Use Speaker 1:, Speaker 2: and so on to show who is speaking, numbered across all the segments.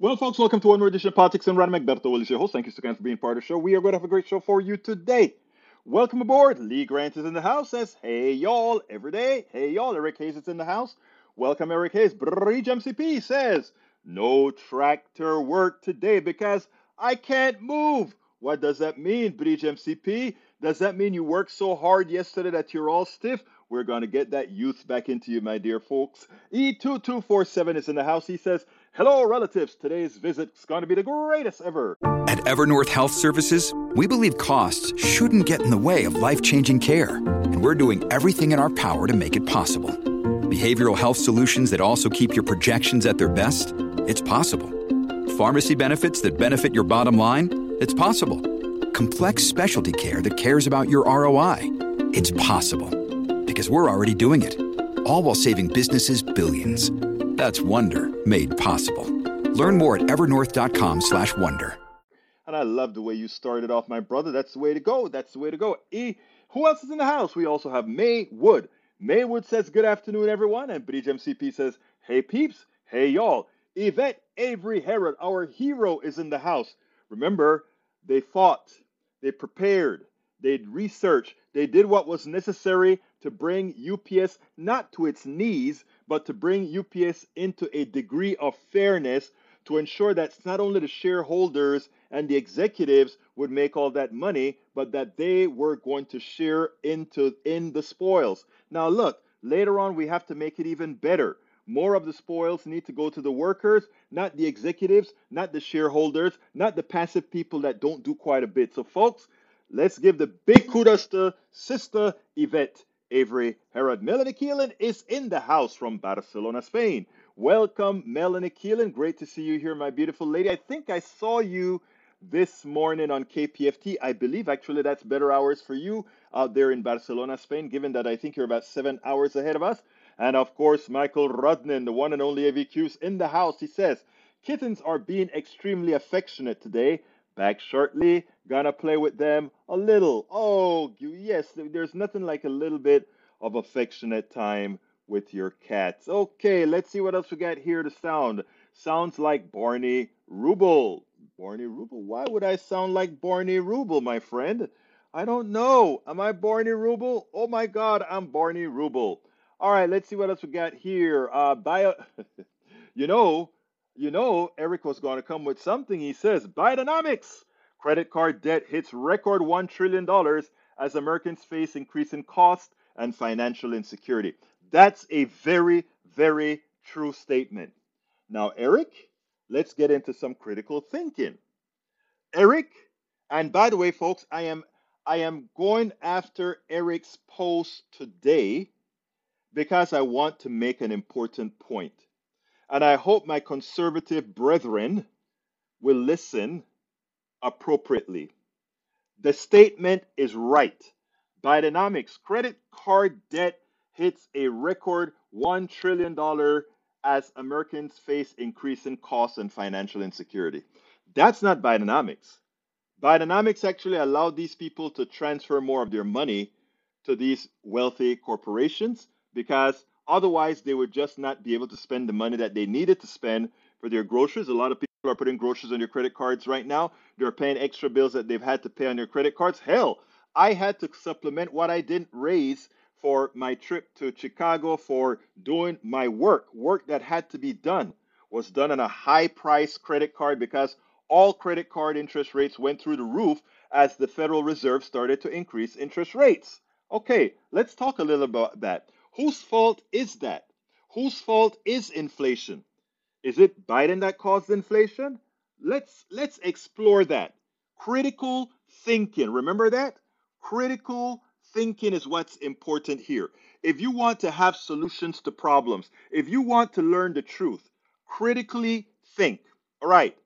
Speaker 1: Well, folks, welcome to one more edition of Politics Done Right. Egberto Willies, your host. Thank you so much for being part of the show. We are going to have a great show for you today. Welcome aboard. Lee Grant is in the house. Says, hey, y'all, every day. Hey, y'all. Eric Hayes is in the house. Welcome, Eric Hayes. Bridge MCP says, no tractor work today because I can't move. What does that mean, Bridge MCP? Does that mean you worked so hard yesterday that you're all stiff? We're going to get that youth back into you, my dear folks. E2247 is in the house. He says, Hello, relatives. Today's visit is going to be the greatest ever.
Speaker 2: At Evernorth Health Services, we believe costs shouldn't get in the way of life changing care, and we're doing everything in our power to make it possible. Behavioral health solutions that also keep your projections at their best? It's possible. Pharmacy benefits that benefit your bottom line? It's possible. Complex specialty care that cares about your ROI? It's possible. Because we're already doing it. All while saving businesses billions. That's Wonder made possible. Learn more at evernorth.com/wonder.
Speaker 1: And I love the way you started off, my brother. That's the way to go. That's the way to go. E, who else is in the house? We also have May Wood. May Wood says, Good afternoon, everyone. And Bridge MCP says, Hey, peeps. Hey, y'all. Yvette Avery Herod, our hero, is in the house. Remember, they fought, they prepared, they researched, they did what was necessary to bring UPS not to its knees, but to bring UPS into a degree of fairness to ensure that not only the shareholders and the executives would make all that money, but that they were going to share into in the spoils. Now look, later on we have to make it even better. More of the spoils need to go to the workers, not the executives, not the shareholders, not the passive people that don't do quite a bit. So folks, let's give the big kudos to Sister Yvette Avery Herod. Melanie Keelan is in the house from Barcelona, Spain. Welcome, Melanie Keelan. Great to see you here, my beautiful lady. I think I saw you this morning on KPFT. I believe actually that's better hours for you out there in Barcelona, Spain, given that I think you're about seven hours ahead of us. And of course, Michael Rudnin, the one and only AVQ's in the house. He says, Kittens are being extremely affectionate today. Back shortly, gonna play with them a little. Oh, yes, there's nothing like a little bit of affectionate time with your cats. Okay, let's see what else we got here to sound. Sounds like Barney Rubble. Barney Rubble? Why would I sound like Barney Rubble, my friend? I don't know. Am I Barney Rubble? Oh my God, I'm Barney Rubble. All right, let's see what else we got here. Uh, bio, you know, you know, Eric was going to come with something. He says, Bidenomics. Credit card debt hits record $1 trillion as Americans face increasing cost and financial insecurity. That's a very, very true statement. Now, Eric, let's get into some critical thinking. Eric, and by the way, folks, I am I am going after Eric's post today because I want to make an important point. And I hope my conservative brethren will listen appropriately. The statement is right. Bidenomics credit card debt hits a record $1 trillion as Americans face increasing costs and financial insecurity. That's not Bidenomics. Bidenomics actually allowed these people to transfer more of their money to these wealthy corporations because otherwise they would just not be able to spend the money that they needed to spend for their groceries. A lot of people are putting groceries on their credit cards right now. They're paying extra bills that they've had to pay on their credit cards. Hell, I had to supplement what I didn't raise for my trip to Chicago for doing my work. Work that had to be done was done on a high price credit card because all credit card interest rates went through the roof as the Federal Reserve started to increase interest rates. Okay, let's talk a little about that. Whose fault is that? Whose fault is inflation? Is it Biden that caused inflation? Let's let's explore that. Critical thinking. Remember that? Critical thinking is what's important here. If you want to have solutions to problems, if you want to learn the truth, critically think. All right.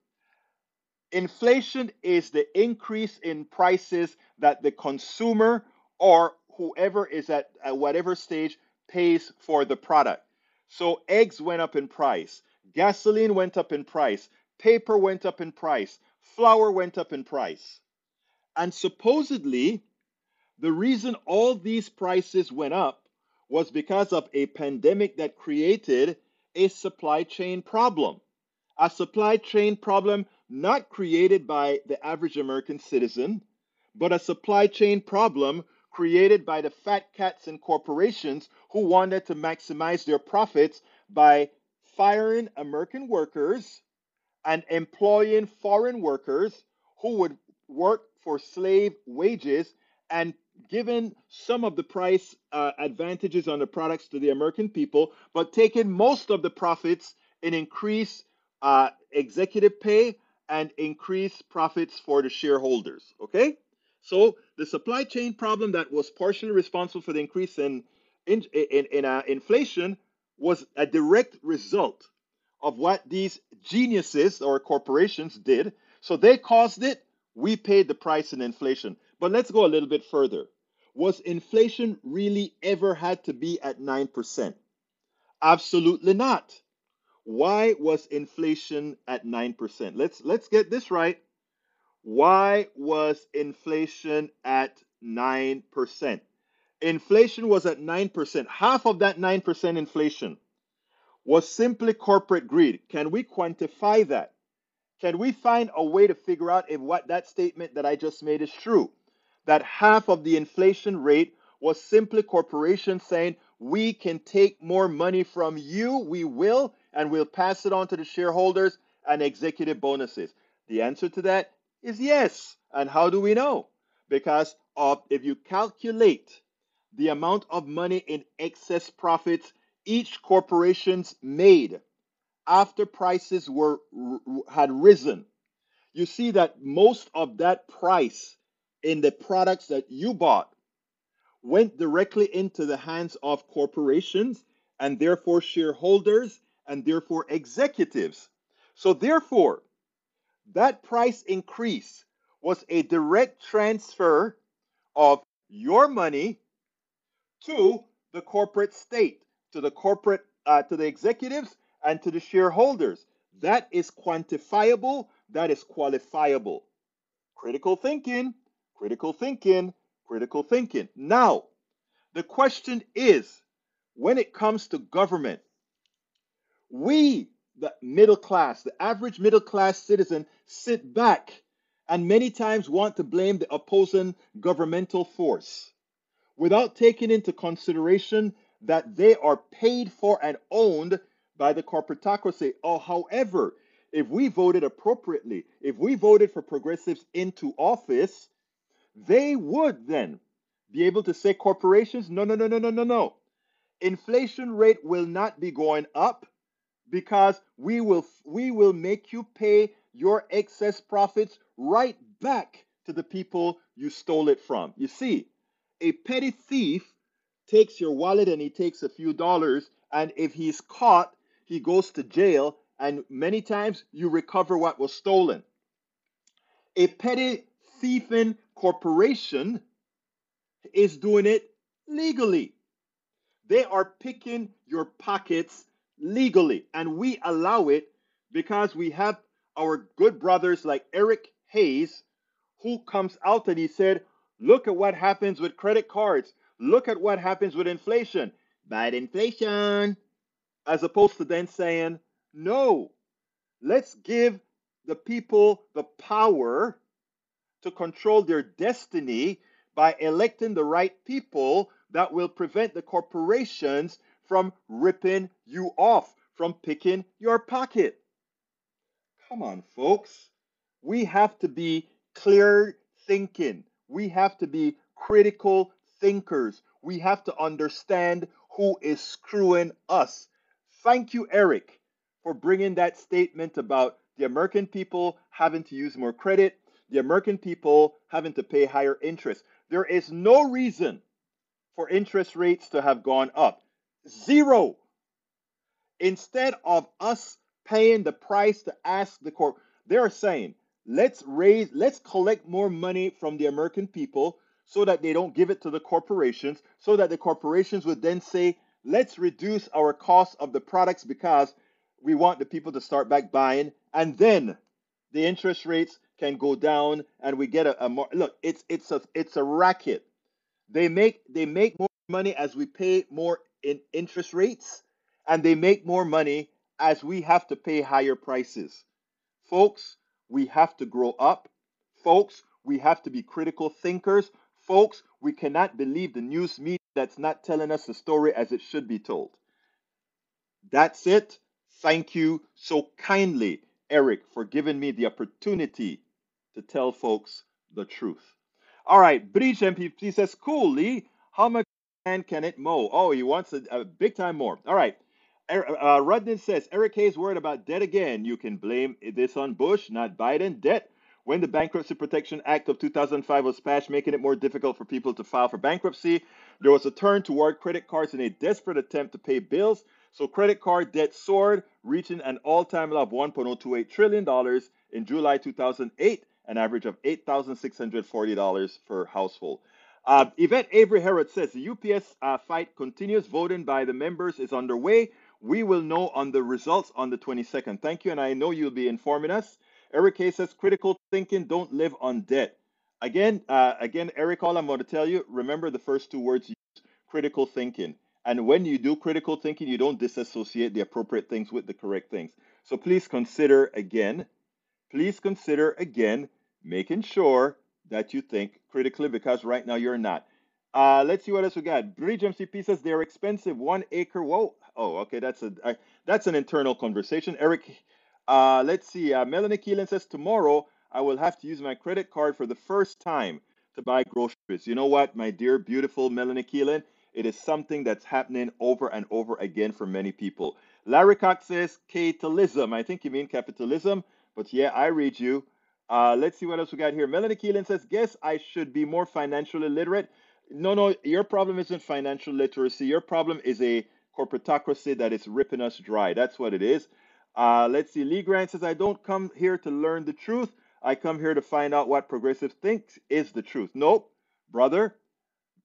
Speaker 1: Inflation is the increase in prices that the consumer or whoever is at, at whatever stage pays for the product. So eggs went up in price, gasoline went up in price, paper went up in price, flour went up in price. And supposedly, the reason all these prices went up was because of a pandemic that created a supply chain problem. A supply chain problem not created by the average American citizen, but a supply chain problem created by the fat cats and corporations who wanted to maximize their profits by firing American workers and employing foreign workers who would work for slave wages and giving some of the price uh, advantages on the products to the American people, but taking most of the profits in increased uh, executive pay and increased profits for the shareholders. Okay? So the supply chain problem that was partially responsible for the increase in in, in, in uh, inflation was a direct result of what these geniuses or corporations did. So they caused it. We paid the price in inflation. But let's go a little bit further. Was inflation really ever had to be at 9%? Absolutely not. Why was inflation at 9%? Let's let's get this right. Why was inflation at 9%? Inflation was at 9%. Half of that 9% inflation was simply corporate greed. Can we quantify that? Can we find a way to figure out if what that statement that I just made is true? That half of the inflation rate was simply corporations saying, we can take more money from you, we will, and we'll pass it on to the shareholders and executive bonuses. The answer to that is yes. And how do we know? Because of if you calculate the amount of money in excess profits each corporation's made after prices were had risen, you see that most of that price in the products that you bought went directly into the hands of corporations and therefore shareholders and therefore executives. So therefore, that price increase was a direct transfer of your money to the corporate state, to the corporate, uh, to the executives, and to the shareholders. That is quantifiable, that is qualifiable. Critical thinking, critical thinking, critical thinking. Now, the question is when it comes to government, we the middle class, the average middle class citizen, sit back and many times want to blame the opposing governmental force without taking into consideration that they are paid for and owned by the corporatocracy. Or, however, if we voted appropriately, if we voted for progressives into office, they would then be able to say corporations, no, no, no, no, no, no, no. Inflation rate will not be going up because we will we will make you pay your excess profits right back to the people you stole it from. You see, a petty thief takes your wallet and he takes a few dollars and if he's caught, he goes to jail and many times you recover what was stolen. A petty thieving corporation is doing it legally. They are picking your pockets legally, and we allow it because we have our good brothers like Eric Hayes, who comes out and he said, Look at what happens with credit cards. Look at what happens with inflation. Bad inflation. As opposed to then saying, No, let's give the people the power to control their destiny by electing the right people that will prevent the corporations from ripping you off, from picking your pocket. Come on, folks. We have to be clear thinking. We have to be critical thinkers. We have to understand who is screwing us. Thank you, Eric, for bringing that statement about the American people having to use more credit, the American people having to pay higher interest. There is no reason for interest rates to have gone up. Zero. Instead of us paying the price to ask the court, they're saying, let's raise, let's collect more money from the American people so that they don't give it to the corporations, so that the corporations would then say, let's reduce our cost of the products because we want the people to start back buying. And then the interest rates can go down and we get a, a more look, it's it's a it's a racket. They make they make more money as we pay more in interest rates, and they make more money as we have to pay higher prices. Folks, we have to grow up. Folks, we have to be critical thinkers. Folks, we cannot believe the news media that's not telling us the story as it should be told. That's it. Thank you so kindly, Eric, for giving me the opportunity to tell folks the truth. All right, Bridge MPP says, cool, Lee. How much land can it mow? Oh, he wants a, a big time more. All right. Er- Uh, Rudden says, Eric Hayes worried about debt again. You can blame this on Bush, not Biden. Debt. When the Bankruptcy Protection Act of 2005 was passed, making it more difficult for people to file for bankruptcy, there was a turn toward credit cards in a desperate attempt to pay bills. So credit card debt soared, reaching an all-time low of 1.028 trillion dollars in July 2008, an average of $8,640 per household. Uh, Yvette Avery Herod says the UPS uh, fight continues. Voting by the members is underway. We will know on the results on the 22nd. Thank you, and I know you'll be informing us. Eric says critical thinking don't live on debt. Again, uh, again, Eric, all I'm going to tell you, remember the first two words critical thinking. And when you do critical thinking, you don't disassociate the appropriate things with the correct things. So please consider again, please consider again making sure that you think critically because right now you're not. Uh, let's see what else we got. Bridge MCP says they're expensive. One acre. Whoa. Oh, okay. That's a that's an internal conversation. Eric, uh, let's see. Uh, Melanie Keelan says tomorrow I will have to use my credit card for the first time to buy groceries. You know what, my dear, beautiful Melanie Keelan? It is something that's happening over and over again for many people. Larry Cox says capitalism. I think you mean capitalism, but yeah, I read you. Uh, let's see what else we got here. Melanie Keelan says, Guess I should be more financially literate. No, no, your problem isn't financial literacy. Your problem is a corporatocracy that is ripping us dry. That's what it is. Uh, let's see. Lee Grant says, I don't come here to learn the truth. I come here to find out what progressives think is the truth. Nope, brother.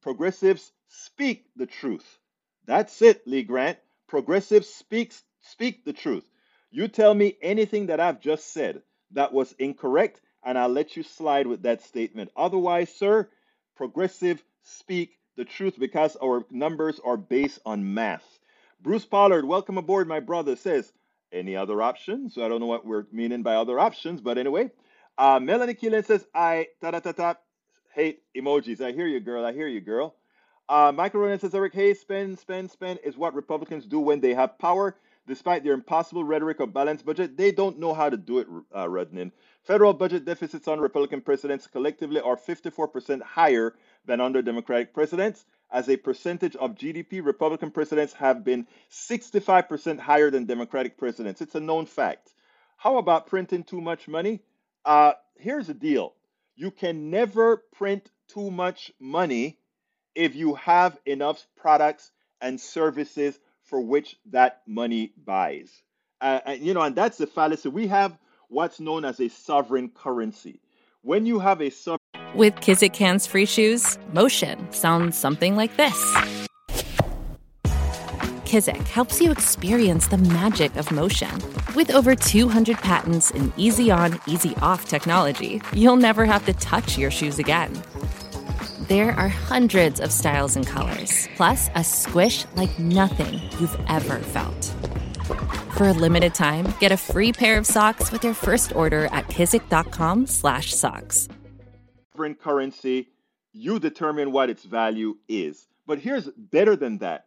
Speaker 1: Progressives speak the truth. That's it, Lee Grant. Progressives speaks speak the truth. You tell me anything that I've just said that was incorrect, and I'll let you slide with that statement. Otherwise, sir, progressive speak the truth because our numbers are based on math. Bruce Pollard, welcome aboard, my brother, says, any other options? So I don't know what we're meaning by other options, but anyway. Uh, Melanie Keelan says, I ta ta ta ta hate emojis. I hear you, girl. I hear you, girl. Uh, Michael Ronan says, Eric Hayes, spend, spend, spend is what Republicans do when they have power. Despite their impossible rhetoric of balanced budget, they don't know how to do it, uh, Rudnin. Federal budget deficits under Republican presidents collectively are 54% higher than under Democratic presidents. As a percentage of GDP, Republican presidents have been 65% higher than Democratic presidents. It's a known fact. How about printing too much money? Uh, here's the deal you can never print too much money if you have enough products and services for which that money buys. Uh, and, you know, and that's the fallacy. We have what's known as a sovereign currency. When you have a sovereign
Speaker 3: With Kizik hands free shoes, motion sounds something like this. Kizik helps you experience the magic of motion. With over 200 patents and easy on, easy off technology, you'll never have to touch your shoes again. There are hundreds of styles and colors, plus a squish like nothing you've ever felt. For a limited time, get a free pair of socks with your first order at kizik.com/socks.
Speaker 1: currency, you determine what its value is. But here's better than that.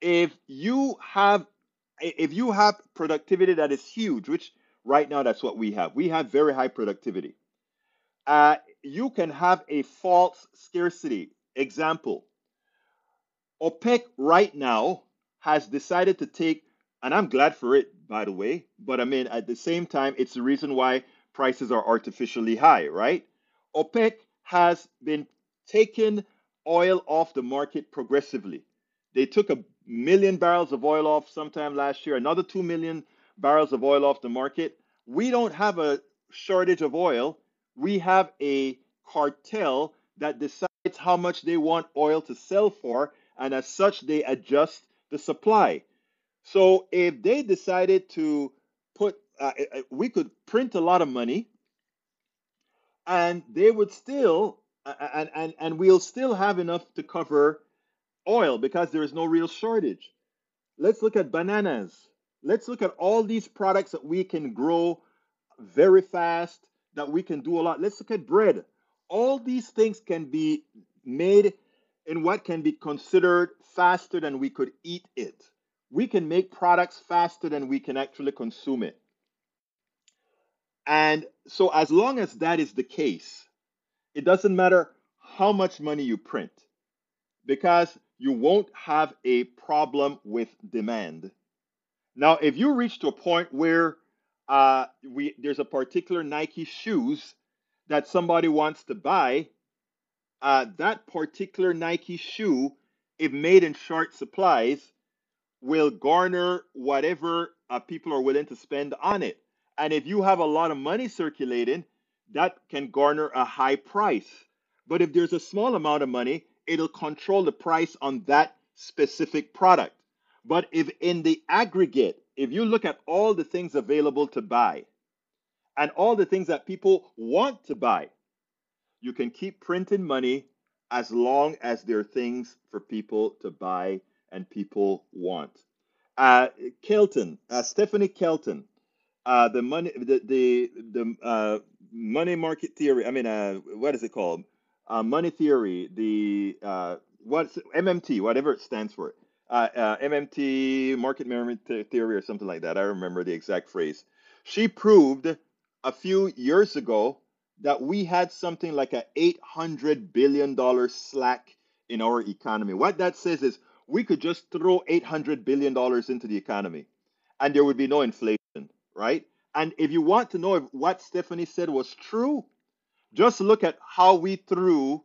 Speaker 1: If you have if you have productivity that is huge, which right now that's what we have. We have very high productivity. Uh, you can have a false scarcity. Example, OPEC right now has decided to take, and I'm glad for it, by the way, but I mean, at the same time, it's the reason why prices are artificially high, right? OPEC has been taking oil off the market progressively. They took a million barrels of oil off sometime last year, another 2 million barrels of oil off the market. We don't have a shortage of oil. We have a cartel that decides how much they want oil to sell for, and as such, they adjust the supply. So if they decided to put, uh, uh, we could print a lot of money, and they would still, uh, uh, and and and we'll still have enough to cover oil because there is no real shortage. Let's look at bananas. Let's look at all these products that we can grow very fast, that we can do a lot. Let's look at bread. All these things can be made in what can be considered faster than we could eat it. We can make products faster than we can actually consume it. And so, as long as that is the case, it doesn't matter how much money you print because you won't have a problem with demand. Now, if you reach to a point where uh, we there's a particular Nike shoes that somebody wants to buy, uh, that particular Nike shoe, if made in short supplies, will garner whatever uh, people are willing to spend on it. And if you have a lot of money circulating, that can garner a high price. But if there's a small amount of money, it'll control the price on that specific product. But if in the aggregate, if you look at all the things available to buy and all the things that people want to buy, you can keep printing money as long as there are things for people to buy and people want. Uh, Kelton, uh, Stephanie Kelton, uh, the money, the the, the uh, money market theory. I mean, uh, what is it called? Uh, money theory. The what's MMT, whatever it stands for. Uh, uh, MMT, market memory theory, or something like that. I remember the exact phrase. She proved a few years ago that we had something like a $800 billion slack in our economy. What that says is we could just throw $800 billion into the economy and there would be no inflation, right? And if you want to know if what Stephanie said was true, just look at how we threw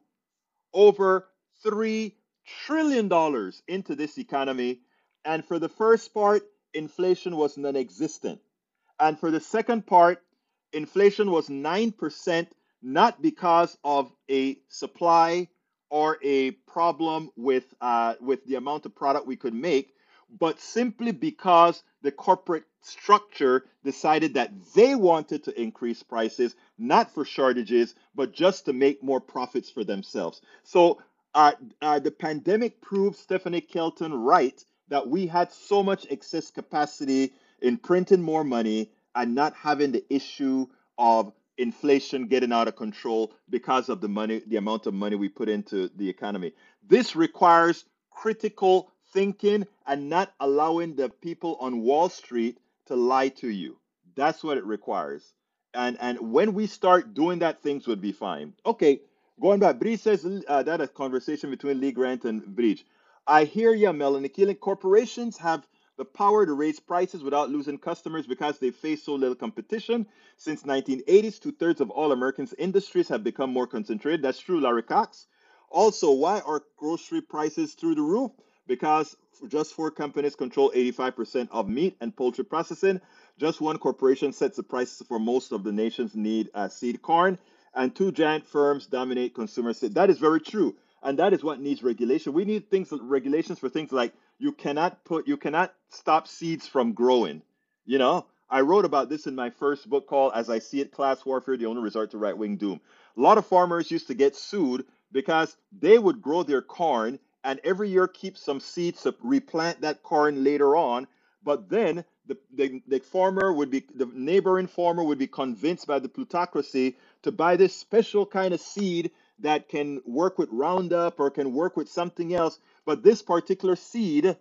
Speaker 1: over $3 trillion dollars into this economy. And for the first part, inflation was non existent. And for the second part, inflation was 9%, not because of a supply or a problem with, uh, with the amount of product we could make, but simply because the corporate structure decided that they wanted to increase prices, not for shortages, but just to make more profits for themselves. So uh, uh, the pandemic proved Stephanie Kelton right that we had so much excess capacity in printing more money and not having the issue of inflation getting out of control because of the money, the amount of money we put into the economy. This requires critical thinking and not allowing the people on Wall Street to lie to you. That's what it requires. And and when we start doing that, things would be fine. Okay, going back, Breach says uh, that a conversation between Lee Grant and Breach. I hear you, Melanie Keeling. Corporations have the power to raise prices without losing customers because they face so little competition. Since 1980s, two-thirds of all Americans' industries have become more concentrated. That's true, Larry Cox. Also, why are grocery prices through the roof? Because just four companies control 85% of meat and poultry processing. Just one corporation sets the prices for most of the nation's need uh, seed corn, and two giant firms dominate consumer. Seed. That is very true, and that is what needs regulation. We need things regulations for things like you cannot put you cannot stop seeds from growing. You know, I wrote about this in my first book called As I See It Class Warfare, the Only Resort to Right Wing Doom. A lot of farmers used to get sued because they would grow their corn and every year keep some seeds to replant that corn later on. But then the, the, the farmer would be, the neighboring farmer would be convinced by the plutocracy to buy this special kind of seed that can work with Roundup or can work with something else but this particular seed,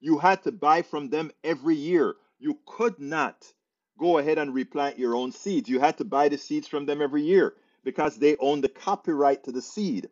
Speaker 1: you had to buy from them every year. You could not go ahead and replant your own seeds. You had to buy the seeds from them every year because they own the copyright to the seed.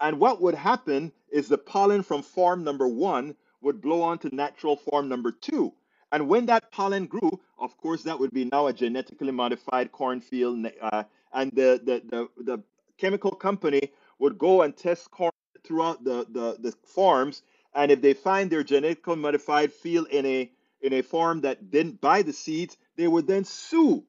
Speaker 1: And what would happen is the pollen from farm number one would blow on to natural farm number two. And when that pollen grew, of course, that would be now a genetically modified cornfield. Uh, and the, the, the, the chemical company would go and test corn throughout the, the, the farms. And if they find their genetically modified field in a in a farm that didn't buy the seeds, they would then sue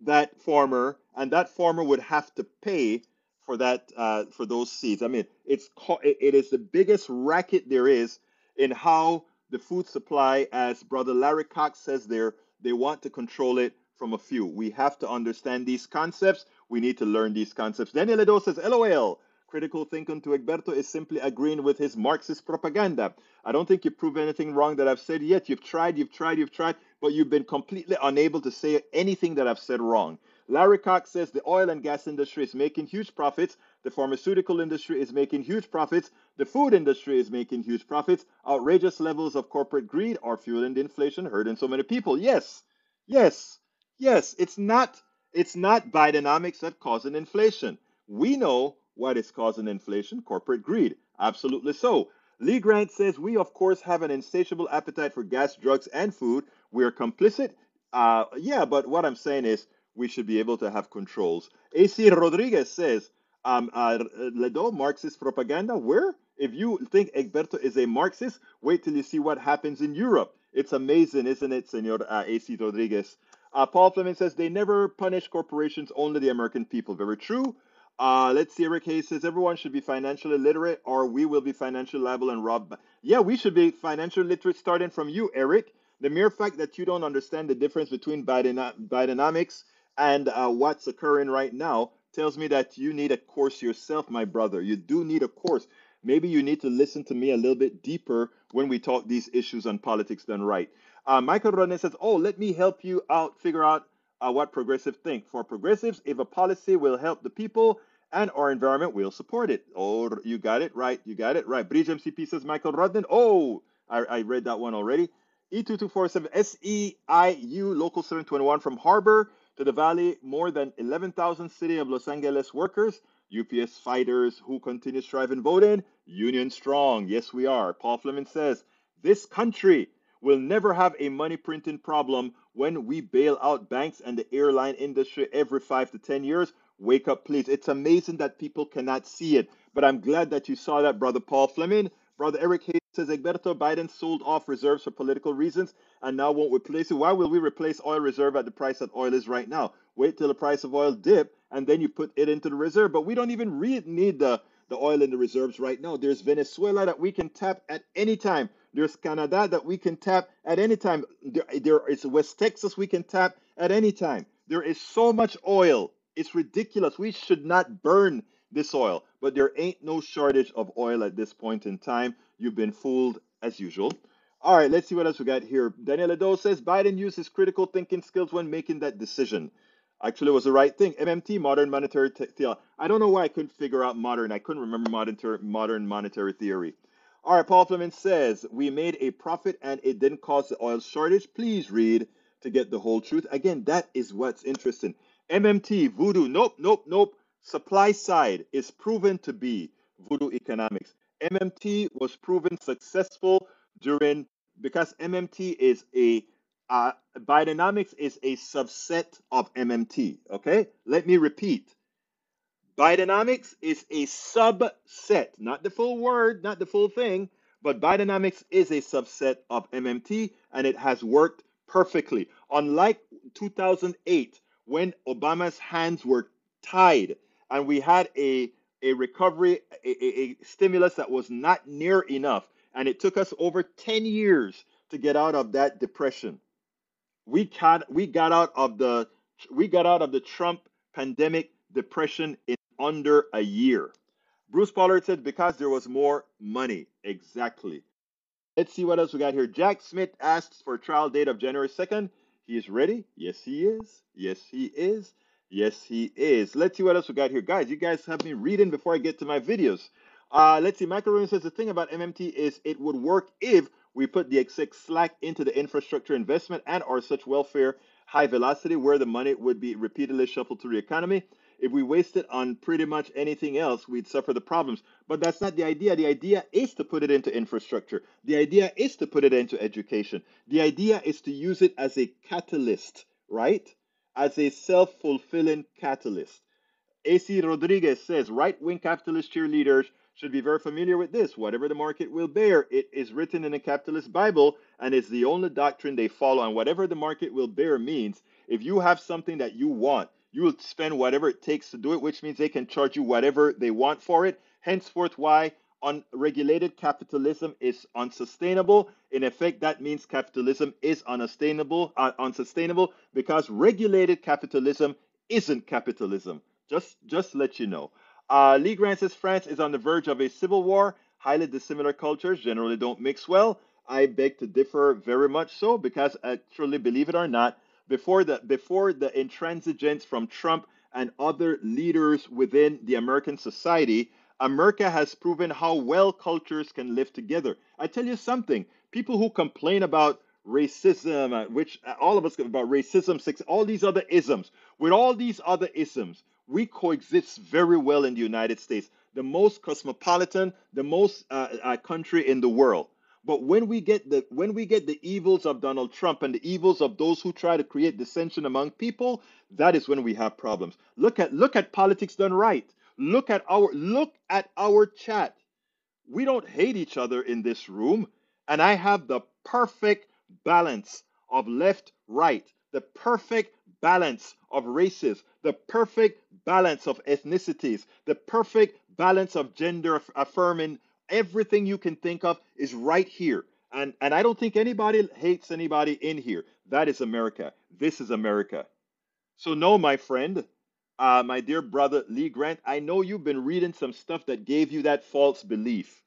Speaker 1: that farmer, and that farmer would have to pay for that uh, for those seeds. I mean, it's it is the biggest racket there is in how the food supply, as Brother Larry Cox says there, they want to control it from a few. We have to understand these concepts. We need to learn these concepts. Daniel Edo says, LOL, critical thinking to Egberto is simply agreeing with his Marxist propaganda. I don't think you prove anything wrong that I've said yet. You've tried, you've tried, you've tried, but you've been completely unable to say anything that I've said wrong. Larry Cox says the oil and gas industry is making huge profits. The pharmaceutical industry is making huge profits. The food industry is making huge profits. Outrageous levels of corporate greed are fueling the inflation hurting so many people. Yes, yes, yes. It's not. It's not Bidenomics that causing inflation. We know what is causing inflation: corporate greed. Absolutely so. Lee Grant says we, of course, have an insatiable appetite for gas, drugs, and food. We are complicit. Uh, yeah, but what I'm saying is we should be able to have controls. AC Rodriguez says, um, uh, Ledo, Marxist propaganda. Where? If you think Egberto is a Marxist, wait till you see what happens in Europe. It's amazing, isn't it, Senor uh, AC Rodriguez? Uh, Paul Fleming says they never punish corporations, only the American people. Very true. Uh, let's see. Eric Hayes says everyone should be financially literate, or we will be financially liable and robbed. Yeah, we should be financially literate, starting from you, Eric. The mere fact that you don't understand the difference between Bidenomics and uh, what's occurring right now tells me that you need a course yourself, my brother. You do need a course. Maybe you need to listen to me a little bit deeper when we talk these issues on politics done right. Uh, Michael Rodney says, "Oh, let me help you out, figure out uh, what progressives think. For progressives, if a policy will help the people." and our environment we'll support it. Oh, you got it right. You got it right. Bridge MCP says Michael Rodden. Oh, I, I read that one already. E2247 SEIU Local 721 from Harbor to the Valley, more than 11,000 City of Los Angeles workers, UPS fighters who continue striving voting, Union strong. Yes, we are. Paul Fleming says this country will never have a money printing problem when we bail out banks and the airline industry every five to 10 years. Wake up, please. It's amazing that people cannot see it, but I'm glad that you saw that, Brother Paul Fleming. Brother Eric Hayes says Egberto Biden sold off reserves for political reasons and now won't replace it. Why will we replace oil reserve at the price that oil is right now? Wait till the price of oil dip and then you put it into the reserve. But we don't even need the, the oil in the reserves right now. There's Venezuela that we can tap at any time. There's Canada that we can tap at any time. There, there is West Texas we can tap at any time. There is so much oil it's ridiculous. We should not burn this oil, but there ain't no shortage of oil at this point in time. You've been fooled as usual. All right, let's see what else we got here. Daniel Edo says Biden used his critical thinking skills when making that decision. Actually, it was the right thing. MMT, modern monetary theory. I don't know why I couldn't figure out modern. I couldn't remember modern, modern monetary theory. All right, Paul Fleming says we made a profit and it didn't cause the oil shortage. Please read to get the whole truth. Again, that is what's interesting. MMT, voodoo, nope, nope, nope. Supply side is proven to be voodoo economics. MMT was proven successful during because MMT is a uh, Bidenomics is a subset of MMT. Okay, let me repeat. Bidenomics is a subset, not the full word, not the full thing, but Bidenomics is a subset of MMT and it has worked perfectly. Unlike 2008, when Obama's hands were tied and we had a, a recovery, a, a, a stimulus that was not near enough. And it took us over 10 years to get out of that depression. We got, we got out of the we got out of the Trump pandemic depression in under a year. Bruce Pollard said because there was more money. Exactly. Let's see what else we got here. Jack Smith asks for trial date of January 2nd. He is ready. Yes, he is. Yes, he is. Yes, he is. Let's see what else we got here. Guys, you guys have me reading before I get to my videos. Uh, let's see. Michael Rubin says the thing about MMT is it would work if we put the exact slack into the infrastructure investment and or such welfare high velocity where the money would be repeatedly shuffled through the economy. If we waste it on pretty much anything else, we'd suffer the problems. But that's not the idea. The idea is to put it into infrastructure. The idea is to put it into education. The idea is to use it as a catalyst, right? As a self fulfilling catalyst. AC Rodriguez says right wing capitalist cheerleaders should be very familiar with this. Whatever the market will bear, it is written in the capitalist Bible and is the only doctrine they follow. And whatever the market will bear means if you have something that you want, you will spend whatever it takes to do it, which means they can charge you whatever they want for it. Henceforth, why unregulated capitalism is unsustainable. In effect, that means capitalism is unsustainable, uh, unsustainable because regulated capitalism isn't capitalism. Just, just let you know. Uh, Lee Grant says France is on the verge of a civil war. Highly dissimilar cultures generally don't mix well. I beg to differ very much so because actually, believe it or not, before the before the intransigence from Trump and other leaders within the American society, America has proven how well cultures can live together. I tell you something, people who complain about racism, uh, which uh, all of us about racism, sex, all these other isms, with all these other isms, we coexist very well in the United States, the most cosmopolitan, the most uh, uh, country in the world. But when we get the when we get the evils of Donald Trump and the evils of those who try to create dissension among people, that is when we have problems. Look at look at politics done right. Look at our look at our chat. We don't hate each other in this room, and I have the perfect balance of left right, the perfect balance of races, the perfect balance of ethnicities, the perfect balance of gender affirming everything you can think of is right here. And, and I don't think anybody hates anybody in here. That is America. This is America. So, no, my friend, uh, my dear brother Lee Grant, I know you've been reading some stuff that gave you that false belief.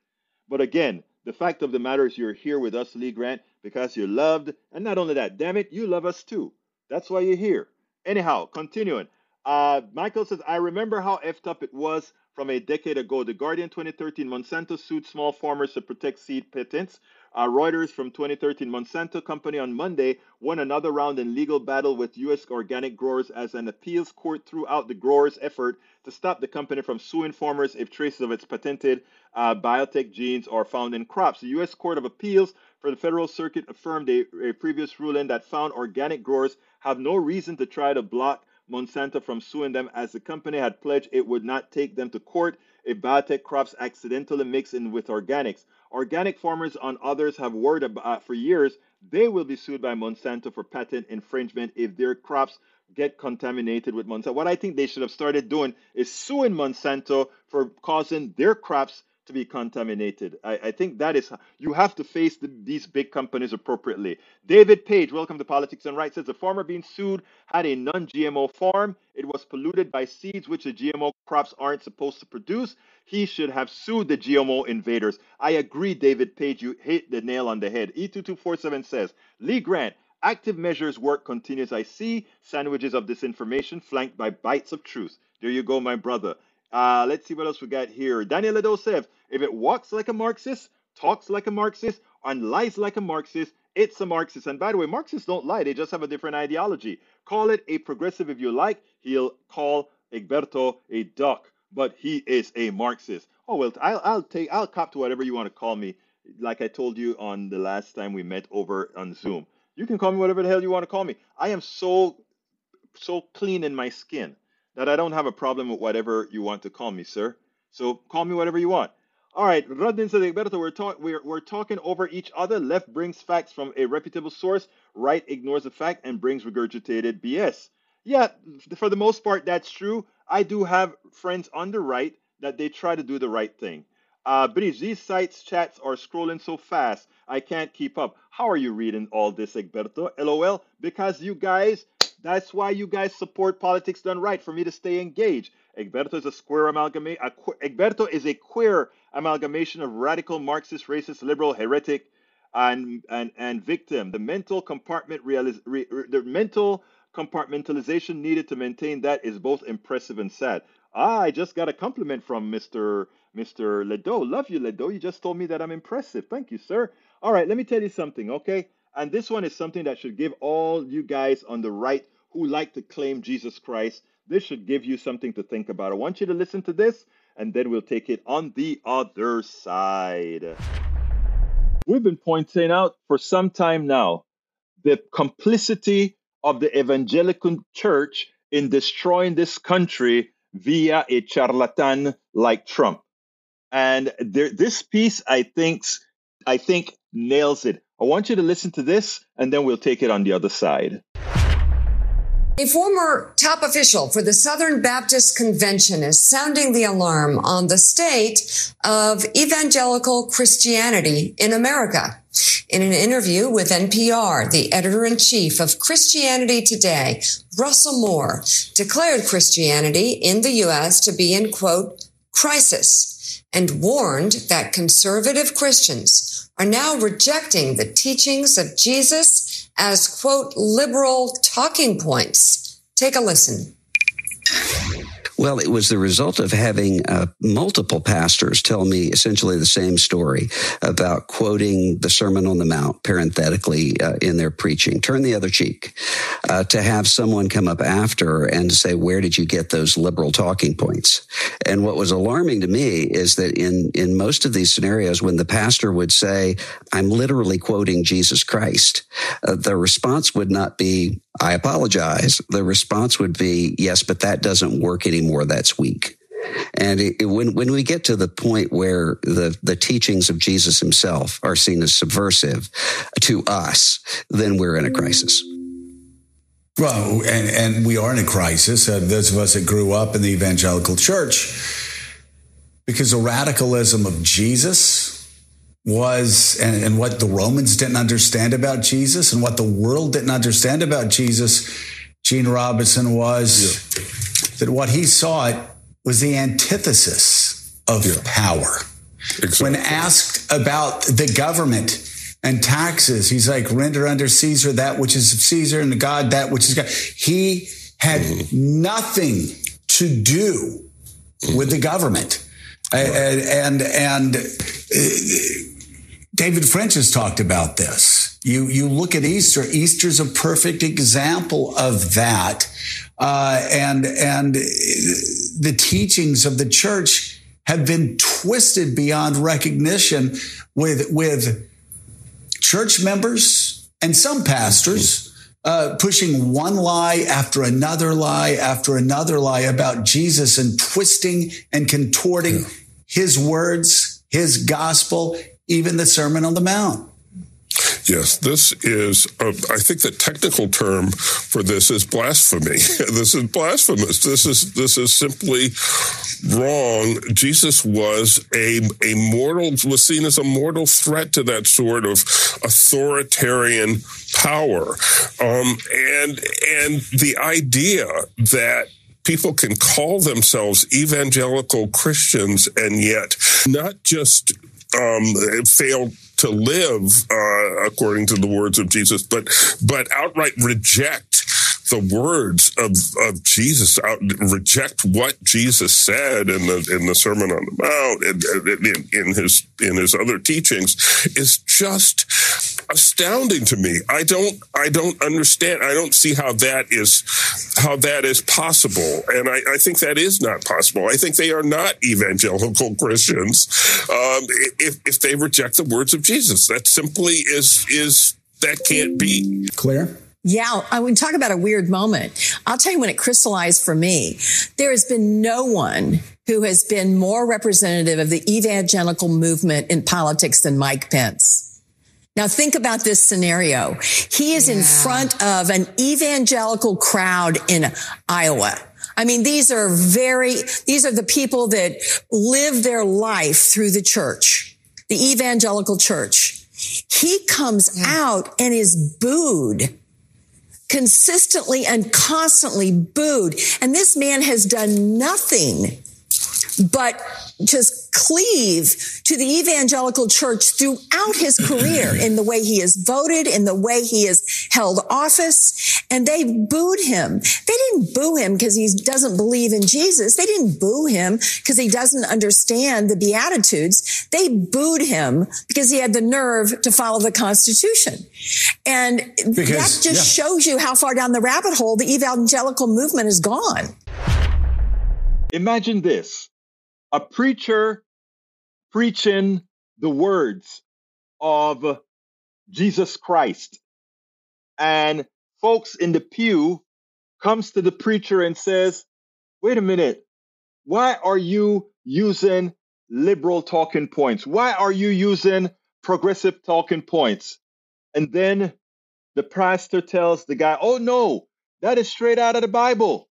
Speaker 1: But again, the fact of the matter is you're here with us, Lee Grant, because you're loved. And not only that, damn it, you love us too. That's why you're here. Anyhow, continuing. Uh, Michael says, I remember how effed up it was from a decade ago. The Guardian 2013 Monsanto sued small farmers to protect seed patents. Uh, Reuters from 2013 Monsanto company on Monday won another round in legal battle with U.S. organic growers as an appeals court threw out the growers' effort to stop the company from suing farmers if traces of its patented uh, biotech genes are found in crops. The U.S. Court of Appeals for the Federal Circuit affirmed a, a previous ruling that found organic growers have no reason to try to block Monsanto from suing them as the company had pledged it would not take them to court if biotech crops accidentally mix in with organics. Organic farmers and others have worried about uh, for years they will be sued by Monsanto for patent infringement if their crops get contaminated with Monsanto. What I think they should have started doing is suing Monsanto for causing their crops to be contaminated. I, I think that is, you have to face the, these big companies appropriately. David Page, welcome to Politics Done Right, says the farmer being sued had a non GMO farm. It was polluted by seeds which the GMO crops aren't supposed to produce. He should have sued the GMO invaders. I agree, David Page. You hit the nail on the head. E2247 says, Lee Grant, active measures work continues. I see sandwiches of disinformation flanked by bites of truth. There you go, my brother. Uh, let's see what else we got here. Daniel Adosev, if it walks like a Marxist, talks like a Marxist, and lies like a Marxist, it's a Marxist. And by the way, Marxists don't lie, they just have a different ideology. Call it a progressive if you like. He'll call Egberto a duck, but he is a Marxist. Oh well, I'll, I'll take I'll cop to whatever you want to call me. Like I told you on the last time we met over on Zoom, you can call me whatever the hell you want to call me. I am so so clean in my skin that I don't have a problem with whatever you want to call me, sir. So call me whatever you want. All right, Rodin says, Egberto, we're, talk- we're, we're talking over each other. Left brings facts from a reputable source. Right ignores the fact and brings regurgitated BS. Yeah, for the most part, that's true. I do have friends on the right that they try to do the right thing. Uh, Bridge, these sites chats are scrolling so fast, I can't keep up. How are you reading all this, Egberto? LOL, because you guys that's why you guys support politics done right for me to stay engaged. Egberto is a square amalgamation. Egberto is a queer amalgamation of radical Marxist, racist, liberal, heretic, and and and victim. The mental compartment realis- re, re, the mental compartmentalization needed to maintain that is both impressive and sad. Ah, I just got a compliment from Mr. Mr. Ledo. Love you, Ledo. You just told me that I'm impressive. Thank you, sir. All right, let me tell you something, okay? And this one is something that should give all you guys on the right who like to claim Jesus Christ, this should give you something to think about. I want you to listen to this, and then we'll take it on the other side. We've been pointing out for some time now the complicity of the evangelical church in destroying this country via a charlatan like Trump. And there, this piece, I think, I think nails it. I want you to listen to this, and then we'll take it on the other side.
Speaker 4: A former top official for the Southern Baptist Convention is sounding the alarm on the state of evangelical Christianity in America. In an interview with NPR, the editor in chief of Christianity Today, Russell Moore, declared Christianity in the U.S. to be in quote, crisis and warned that conservative Christians are now rejecting the teachings of Jesus as, quote, liberal talking points. Take a listen.
Speaker 5: Well, it was the result of having uh, multiple pastors tell me essentially the same story about quoting the Sermon on the Mount parenthetically uh, in their preaching. Turn the other cheek. Uh, to have someone come up after and say, "Where did you get those liberal talking points?" And what was alarming to me is that in in most of these scenarios, when the pastor would say, "I'm literally quoting Jesus Christ," uh, the response would not be, I apologize. The response would be, yes, but that doesn't work anymore. That's weak. And it, it, when when we get to the point where the the teachings of Jesus himself are seen as subversive to us, then we're in a crisis.
Speaker 6: Well, and, and we are in a crisis. Uh, those of us that grew up in the evangelical church, because the radicalism of Jesus was and, and, what the Romans didn't understand about Jesus and what the world didn't understand about Jesus, Gene Robinson was yeah. that what he saw it was the antithesis of yeah. power. Exactly. When asked about the government and taxes, he's like, render under Caesar that which is of Caesar and the God that which is God. He had mm-hmm. nothing to do mm-hmm. with the government. Right. And, and, and uh, David French has talked about this. You, you look at Easter, Easter's a perfect example of that. Uh, and, and the teachings of the church have been twisted beyond recognition with, with church members and some pastors uh, pushing one lie after another lie after another lie about Jesus and twisting and contorting yeah. his words, his gospel, even the Sermon on the Mount.
Speaker 7: Yes, this is, I think the technical term for this is blasphemy. this is blasphemous. This is, this is simply wrong. Jesus was a, a mortal, was seen as a mortal threat to that sort of authoritarian power. Um, and, and the idea that people can call themselves evangelical Christians and yet not just um, failed to live uh, according to the words of Jesus, but but outright reject the words of, of Jesus, out, reject what Jesus said in the in the Sermon on the Mount and in, in his in his other teachings is just astounding to me. I don't I don't understand. I don't see how that is how that is possible, and I, I think that is not possible. I think they are not evangelical Christians um, if if they reject the words of Jesus. That simply is is that can't be.
Speaker 6: Claire.
Speaker 8: Yeah, I would talk about a weird moment. I'll tell you when it crystallized for me. There has been no one who has been more representative of the evangelical movement in politics than Mike Pence. Now think about this scenario. He is yeah. in front of an evangelical crowd in Iowa. I mean, these are very, these are the people that live their life through the church, the evangelical church. He comes yeah. out and is booed consistently and constantly booed. And this man has done nothing but just cleave to the evangelical church throughout his career in the way he has voted, in the way he has held office. And they booed him. They didn't boo him because he doesn't believe in Jesus. They didn't boo him because he doesn't understand the Beatitudes. They booed him because he had the nerve to follow the Constitution. And because, that just yeah. shows you how far down the rabbit hole the evangelical movement has gone.
Speaker 1: Imagine this a preacher preaching the words of Jesus Christ. And folks in the pew comes to the preacher and says, wait a minute, why are you using liberal talking points? Why are you using progressive talking points? And then the pastor tells the guy, oh no, that is straight out of the Bible.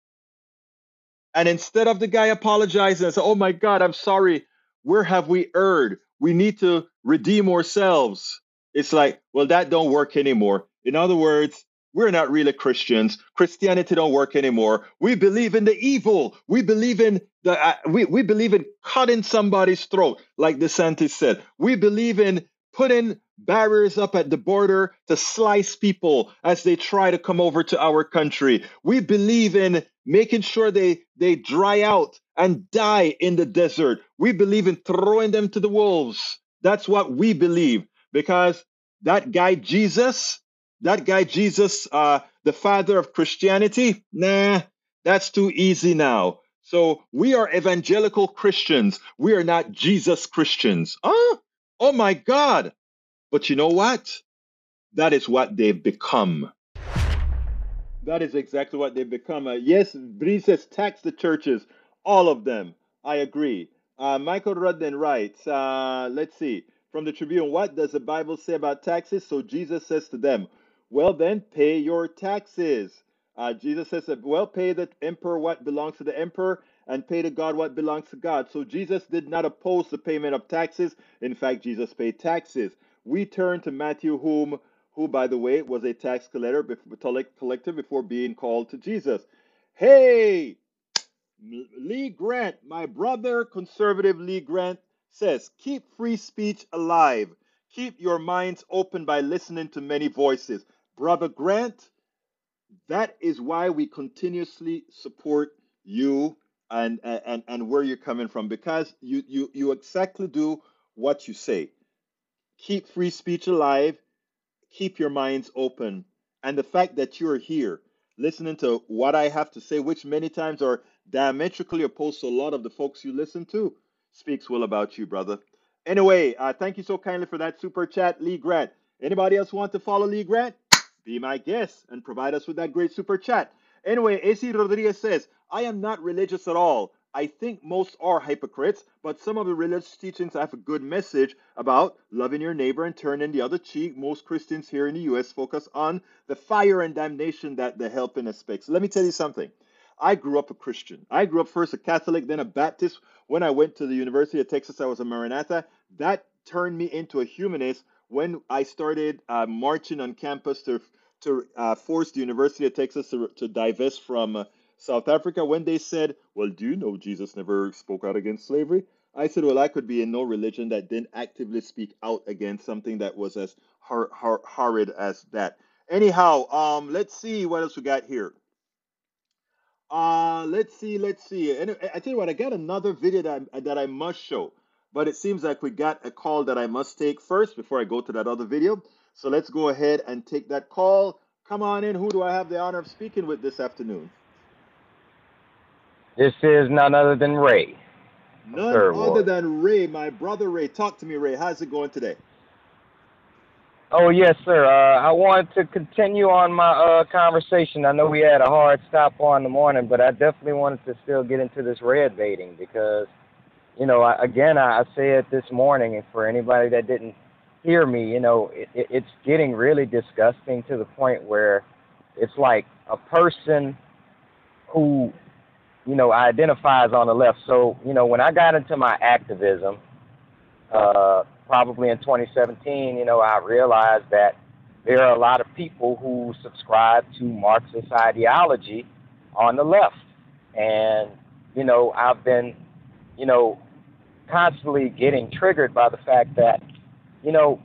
Speaker 1: And instead of the guy apologizing and say, "Oh my God, I'm sorry. Where have we erred? We need to redeem ourselves." It's like, well, that don't work anymore. In other words, we're not really Christians. Christianity don't work anymore. We believe in the evil. We believe in the uh, we we believe in cutting somebody's throat, like DeSantis said. We believe in putting barriers up at the border to slice people as they try to come over to our country. We believe in making sure they, they dry out and die in the desert. We believe in throwing them to the wolves. That's what we believe because that guy Jesus, that guy Jesus, uh, the father of Christianity, nah, that's too easy now. So we are evangelical Christians. We are not Jesus Christians. Oh, oh my God. But you know what? That is what they've become. That is exactly what they've become. Uh, yes, Bree says tax the churches, all of them. I agree. Uh, Michael Rudden writes, uh, let's see, from the Tribune, what does the Bible say about taxes? So Jesus says to them, well, then pay your taxes. Uh, Jesus says, well, pay the emperor what belongs to the emperor and pay to God what belongs to God. So Jesus did not oppose the payment of taxes. In fact, Jesus paid taxes. We turn to Matthew, whom who, by the way, was a tax collector, collector before being called to Jesus. Hey, Lee Grant, my brother, conservative Lee Grant, says, keep free speech alive. Keep your minds open by listening to many voices. Brother Grant, that is why we continuously support you and, and, and where you're coming from because you, you, you exactly do what you say. Keep free speech alive keep your minds open. And the fact that you're here listening to what I have to say, which many times are diametrically opposed to a lot of the folks you listen to, speaks well about you, brother. Anyway, uh, thank you so kindly for that super chat, Lee Grant. Anybody else want to follow Lee Grant? Be my guest and provide us with that great super chat. Anyway, AC Rodriguez says, I am not religious at all. I think most are hypocrites, but some of the religious teachings have a good message about loving your neighbor and turning the other cheek. Most Christians here in the US focus on the fire and damnation that the helping aspects. Let me tell you something. I grew up a Christian. I grew up first a Catholic, then a Baptist. When I went to the University of Texas, I was a Maranatha. That turned me into a humanist when I started uh, marching on campus to to uh, force the University of Texas to, to divest from uh, South Africa, when they said, Well, do you know Jesus never spoke out against slavery? I said, Well, I could be in no religion that didn't actively speak out against something that was as hor- hor- horrid as that. Anyhow, um, let's see what else we got here. Uh, let's see, let's see. And I tell you what, I got another video that that I must show, but it seems like we got a call that I must take first before I go to that other video. So let's go ahead and take that call. Come on in. Who do I have the honor of speaking with this afternoon?
Speaker 9: This is none other than Ray.
Speaker 1: None other Ward. than Ray, my brother Ray. Talk to me, Ray. How's it going today?
Speaker 9: Oh yes, sir. Uh, I wanted to continue on my uh, conversation. I know we had a hard stop on the morning, but I definitely wanted to still get into this red baiting because, you know, I, again, I, I said this morning, and for anybody that didn't hear me, you know, it, it, it's getting really disgusting to the point where it's like a person who you know, identifies on the left. So, you know, when I got into my activism, uh, probably in 2017, you know, I realized that there are a lot of people who subscribe to Marxist ideology on the left. And, you know, I've been, you know, constantly getting triggered by the fact that, you know,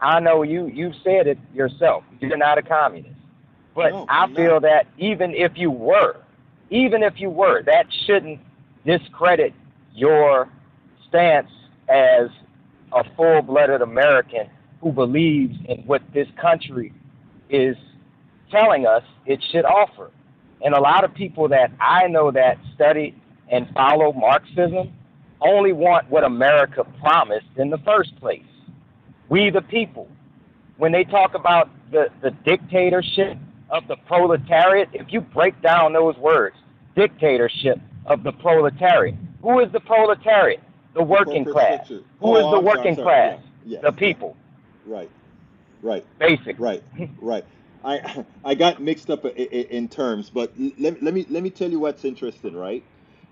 Speaker 9: I know you you've said it yourself. You're not a communist. But no, I feel not. that even if you were, even if you were, that shouldn't discredit your stance as a full blooded American who believes in what this country is telling us it should offer. And a lot of people that I know that study and follow Marxism only want what America promised in the first place. We the people. When they talk about the, the dictatorship of the proletariat, if you break down those words, dictatorship of the proletariat. Who is the proletariat? The working class. Who oh, is the I'm working sorry, class? Yeah, yeah. The people.
Speaker 1: Right. Right.
Speaker 9: Basic.
Speaker 1: Right. Right. I I got mixed up in, in terms, but let, let me let me tell you what's interesting, right?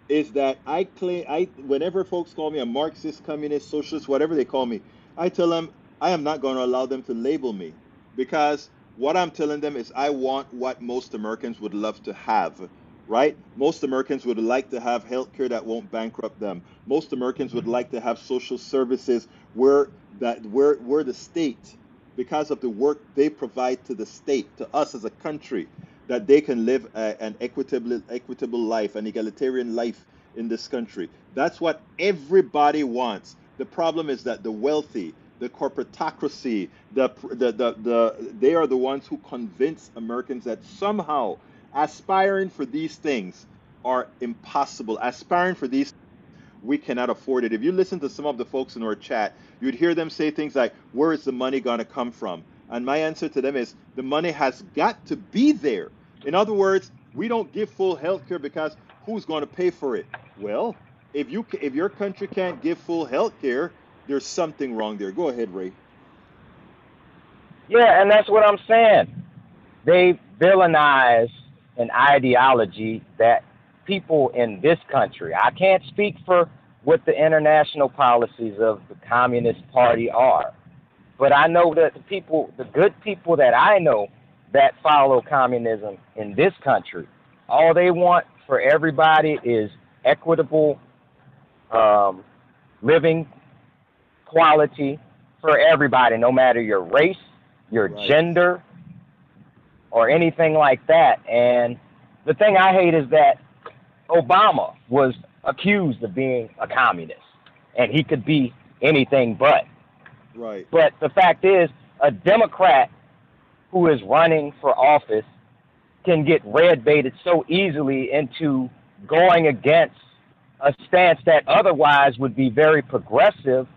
Speaker 1: Is that I claim I whenever folks call me a Marxist, communist, socialist, whatever they call me, I tell them I am not going to allow them to label me because what I'm telling them is I want what most Americans would love to have right? Most Americans would like to have health care that won't bankrupt them. Most Americans would like to have social services where that where where the state, because of the work they provide to the state, to us as a country, that they can live a, an equitable equitable life, an egalitarian life in this country. That's what everybody wants. The problem is that the wealthy, the corporatocracy, the, the, the, the, they are the ones who convince Americans that somehow aspiring for these things are impossible. Aspiring for these, we cannot afford it. If you listen to some of the folks in our chat, you'd hear them say things like, Where is the money going to come from? And my answer to them is, The money has got to be there. In other words, we don't give full health care because who's going to pay for it? Well, if you if your country can't give full health care, there's something wrong there. Go ahead, Ray.
Speaker 9: Yeah, and that's what I'm saying. They villainize an ideology that people in this country, I can't speak for what the international policies of the Communist Party are, but I know that the people, the good people that I know that follow communism in this country, all they want for everybody is equitable um, living quality for everybody, no matter your race, your right. gender, or anything like that. And the thing I hate is that Obama was accused of being a communist, and he could be anything but.
Speaker 1: Right.
Speaker 9: But the fact is, a Democrat who is running for office can get red baited so easily into going against a stance that otherwise would be very progressive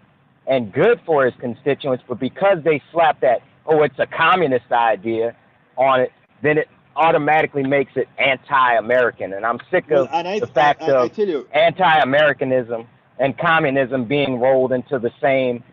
Speaker 9: and good for his constituents, but because they slap that, oh, it's a communist idea on it, then it automatically makes it anti-American. And I'm sick of well, I, the fact I, I, of anti-Americanism and communism being rolled into the same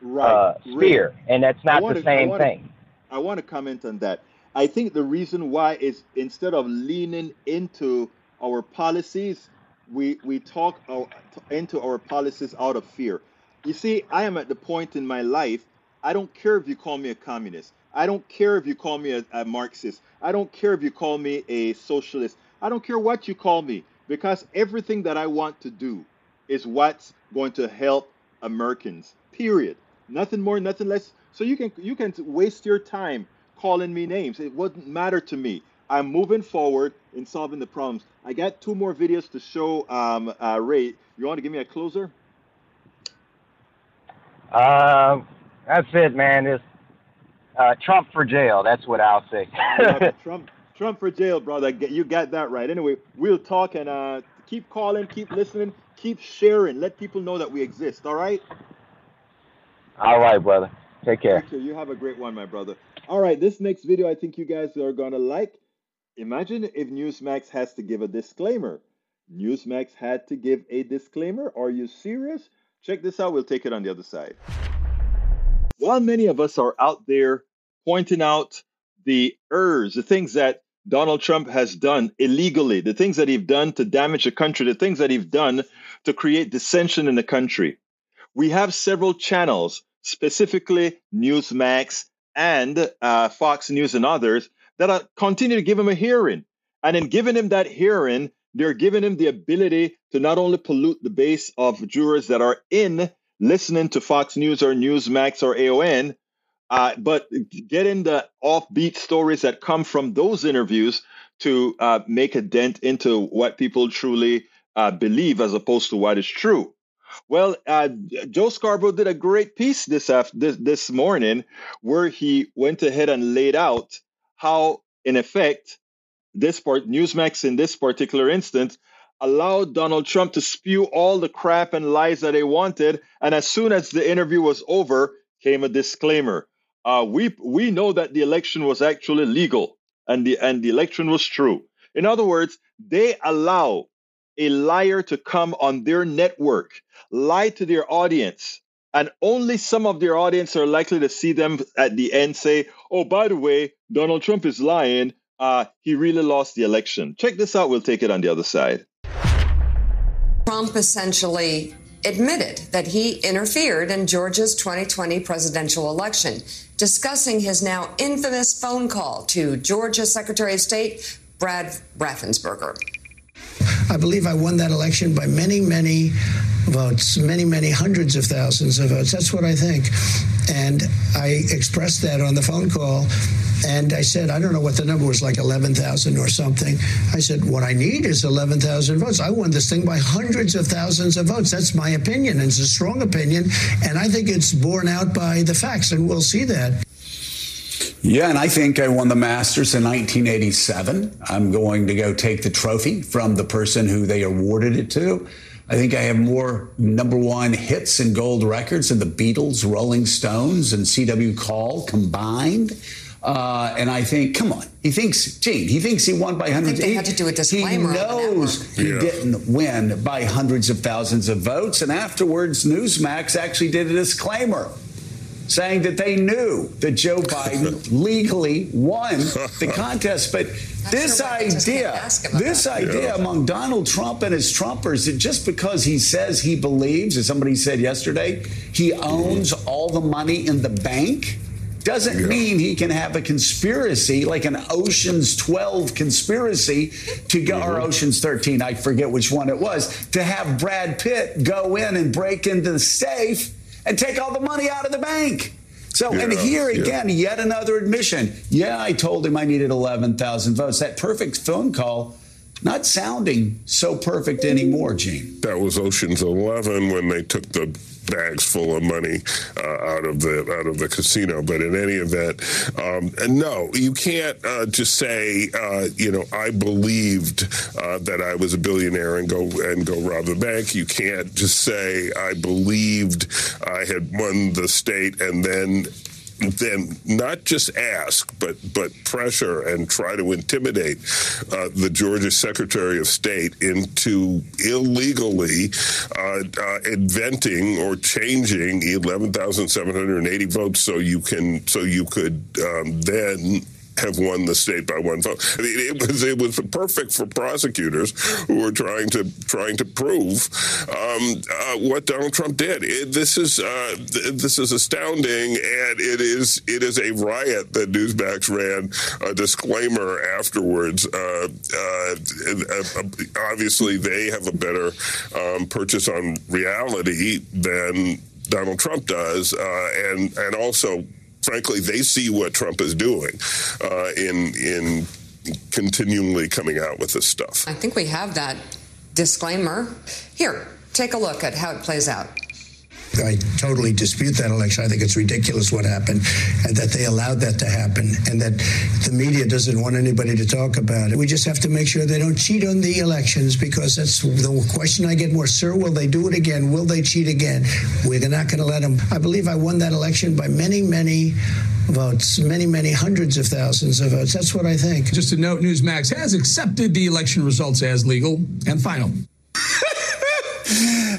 Speaker 9: right, uh, sphere, right. and that's not the same
Speaker 1: wanna,
Speaker 9: thing.
Speaker 1: I want to comment on that. I think the reason why is instead of leaning into our policies, we we talk our, into our policies out of fear. You see, I am at the point in my life. I don't care if you call me a communist. I don't care if you call me a, a Marxist. I don't care if you call me a socialist. I don't care what you call me because everything that I want to do is what's going to help Americans. Period. Nothing more, nothing less. So you can you can waste your time calling me names. It wouldn't matter to me. I'm moving forward in solving the problems. I got two more videos to show um, uh, Ray. You want to give me a closer?
Speaker 9: Um, that's it, man. It's uh, Trump for jail. That's what I'll say.
Speaker 1: Trump, Trump for jail, brother. You got that right. Anyway, we'll talk and uh, keep calling, keep listening, keep sharing. Let people know that we exist. All right.
Speaker 9: All right, brother. Take care.
Speaker 1: You. you have a great one, my brother. All right, this next video I think you guys are gonna like. Imagine if Newsmax has to give a disclaimer. Newsmax had to give a disclaimer. Are you serious? Check this out. We'll take it on the other side. While many of us are out there pointing out the errors, the things that Donald Trump has done illegally, the things that he's done to damage the country, the things that he's done to create dissension in the country, we have several channels, specifically Newsmax and uh, Fox News and others, that are, continue to give him a hearing. And in giving him that hearing, they're giving him the ability to not only pollute the base of jurors that are in listening to Fox News or Newsmax or AON, uh, but getting the offbeat stories that come from those interviews to uh, make a dent into what people truly uh, believe as opposed to what is true. Well, uh, Joe Scarborough did a great piece this, after, this this morning where he went ahead and laid out how, in effect, this part, Newsmax in this particular instance, allowed Donald Trump to spew all the crap and lies that they wanted. And as soon as the interview was over, came a disclaimer. Uh, we we know that the election was actually legal and the and the election was true. In other words, they allow a liar to come on their network, lie to their audience, and only some of their audience are likely to see them at the end say, "Oh, by the way, Donald Trump is lying. Uh, he really lost the election." Check this out. We'll take it on the other side.
Speaker 4: Trump essentially admitted that he interfered in Georgia's 2020 presidential election, discussing his now infamous phone call to Georgia Secretary of State Brad Raffensperger.
Speaker 10: I believe I won that election by many, many votes, many, many hundreds of thousands of votes. That's what I think. And I expressed that on the phone call. And I said, I don't know what the number was, like 11,000 or something. I said, what I need is 11,000 votes. I won this thing by hundreds of thousands of votes. That's my opinion. And it's a strong opinion. And I think it's borne out by the facts. And we'll see that.
Speaker 6: Yeah, and I think I won the Masters in 1987. I'm going to go take the trophy from the person who they awarded it to. I think I have more number one hits and gold records than the Beatles, Rolling Stones, and C.W. Call combined. Uh, and I think, come on, he thinks, Gene, he thinks he won by hundreds.
Speaker 4: they had to do a disclaimer.
Speaker 6: He knows he
Speaker 7: Yeah.
Speaker 6: didn't win by hundreds of thousands of votes. And afterwards, Newsmax actually did a disclaimer saying that they knew that Joe Biden legally won the contest. But this
Speaker 4: sure why they just
Speaker 6: idea,
Speaker 4: can't ask him about
Speaker 6: this
Speaker 4: it.
Speaker 6: idea
Speaker 7: Yeah.
Speaker 6: among Donald Trump and his Trumpers that just because he says he believes, as somebody said yesterday, he owns mm-hmm. all the money in the bank. Doesn't
Speaker 7: Yeah.
Speaker 6: mean he can have a conspiracy like an Ocean's 12 conspiracy to go, or mm-hmm. Ocean's 13, I forget which one it was, to have Brad Pitt go in and break into the safe and take all the money out of the bank. So, and
Speaker 7: Yeah,
Speaker 6: here
Speaker 7: yeah.
Speaker 6: again, yet another admission. Yeah, I told him I needed 11,000 votes. That perfect phone call, not sounding so perfect anymore, Gene.
Speaker 7: That was Ocean's Eleven when they took the bags full of money uh, out of the out of the casino. But in any event, um, no, you can't uh, just say, uh, you know, I believed uh, that I was a billionaire and go and go rob the bank. You can't just say I believed I had won the state and then then not just ask, but but pressure and try to intimidate uh, the Georgia Secretary of State into illegally uh, uh, inventing or changing 11,780 votes, so you can so you could um, then have won the state by one vote. I mean, it was it was perfect for prosecutors who were trying to trying to prove um, uh, what Donald Trump did. It, this is uh, th- this is astounding, and it is it is a riot that Newsmax ran a disclaimer afterwards. Uh, uh, uh, obviously, they have a better um, purchase on reality than Donald Trump does, uh, and and also frankly, they see what Trump is doing uh, in in continually coming out with this stuff.
Speaker 4: I think we have that disclaimer. Here, take a look at how it plays out.
Speaker 10: I totally dispute that election. I think it's ridiculous what happened and that they allowed that to happen and that the media doesn't want anybody to talk about it. We just have to make sure they don't cheat on the elections because that's the question I get more. Sir, will they do it again? Will they cheat again? We're not going to let them. I believe I won that election by many, many votes, many, many hundreds of thousands of votes. That's what I think.
Speaker 11: Just a note Newsmax has accepted the election results as legal and final.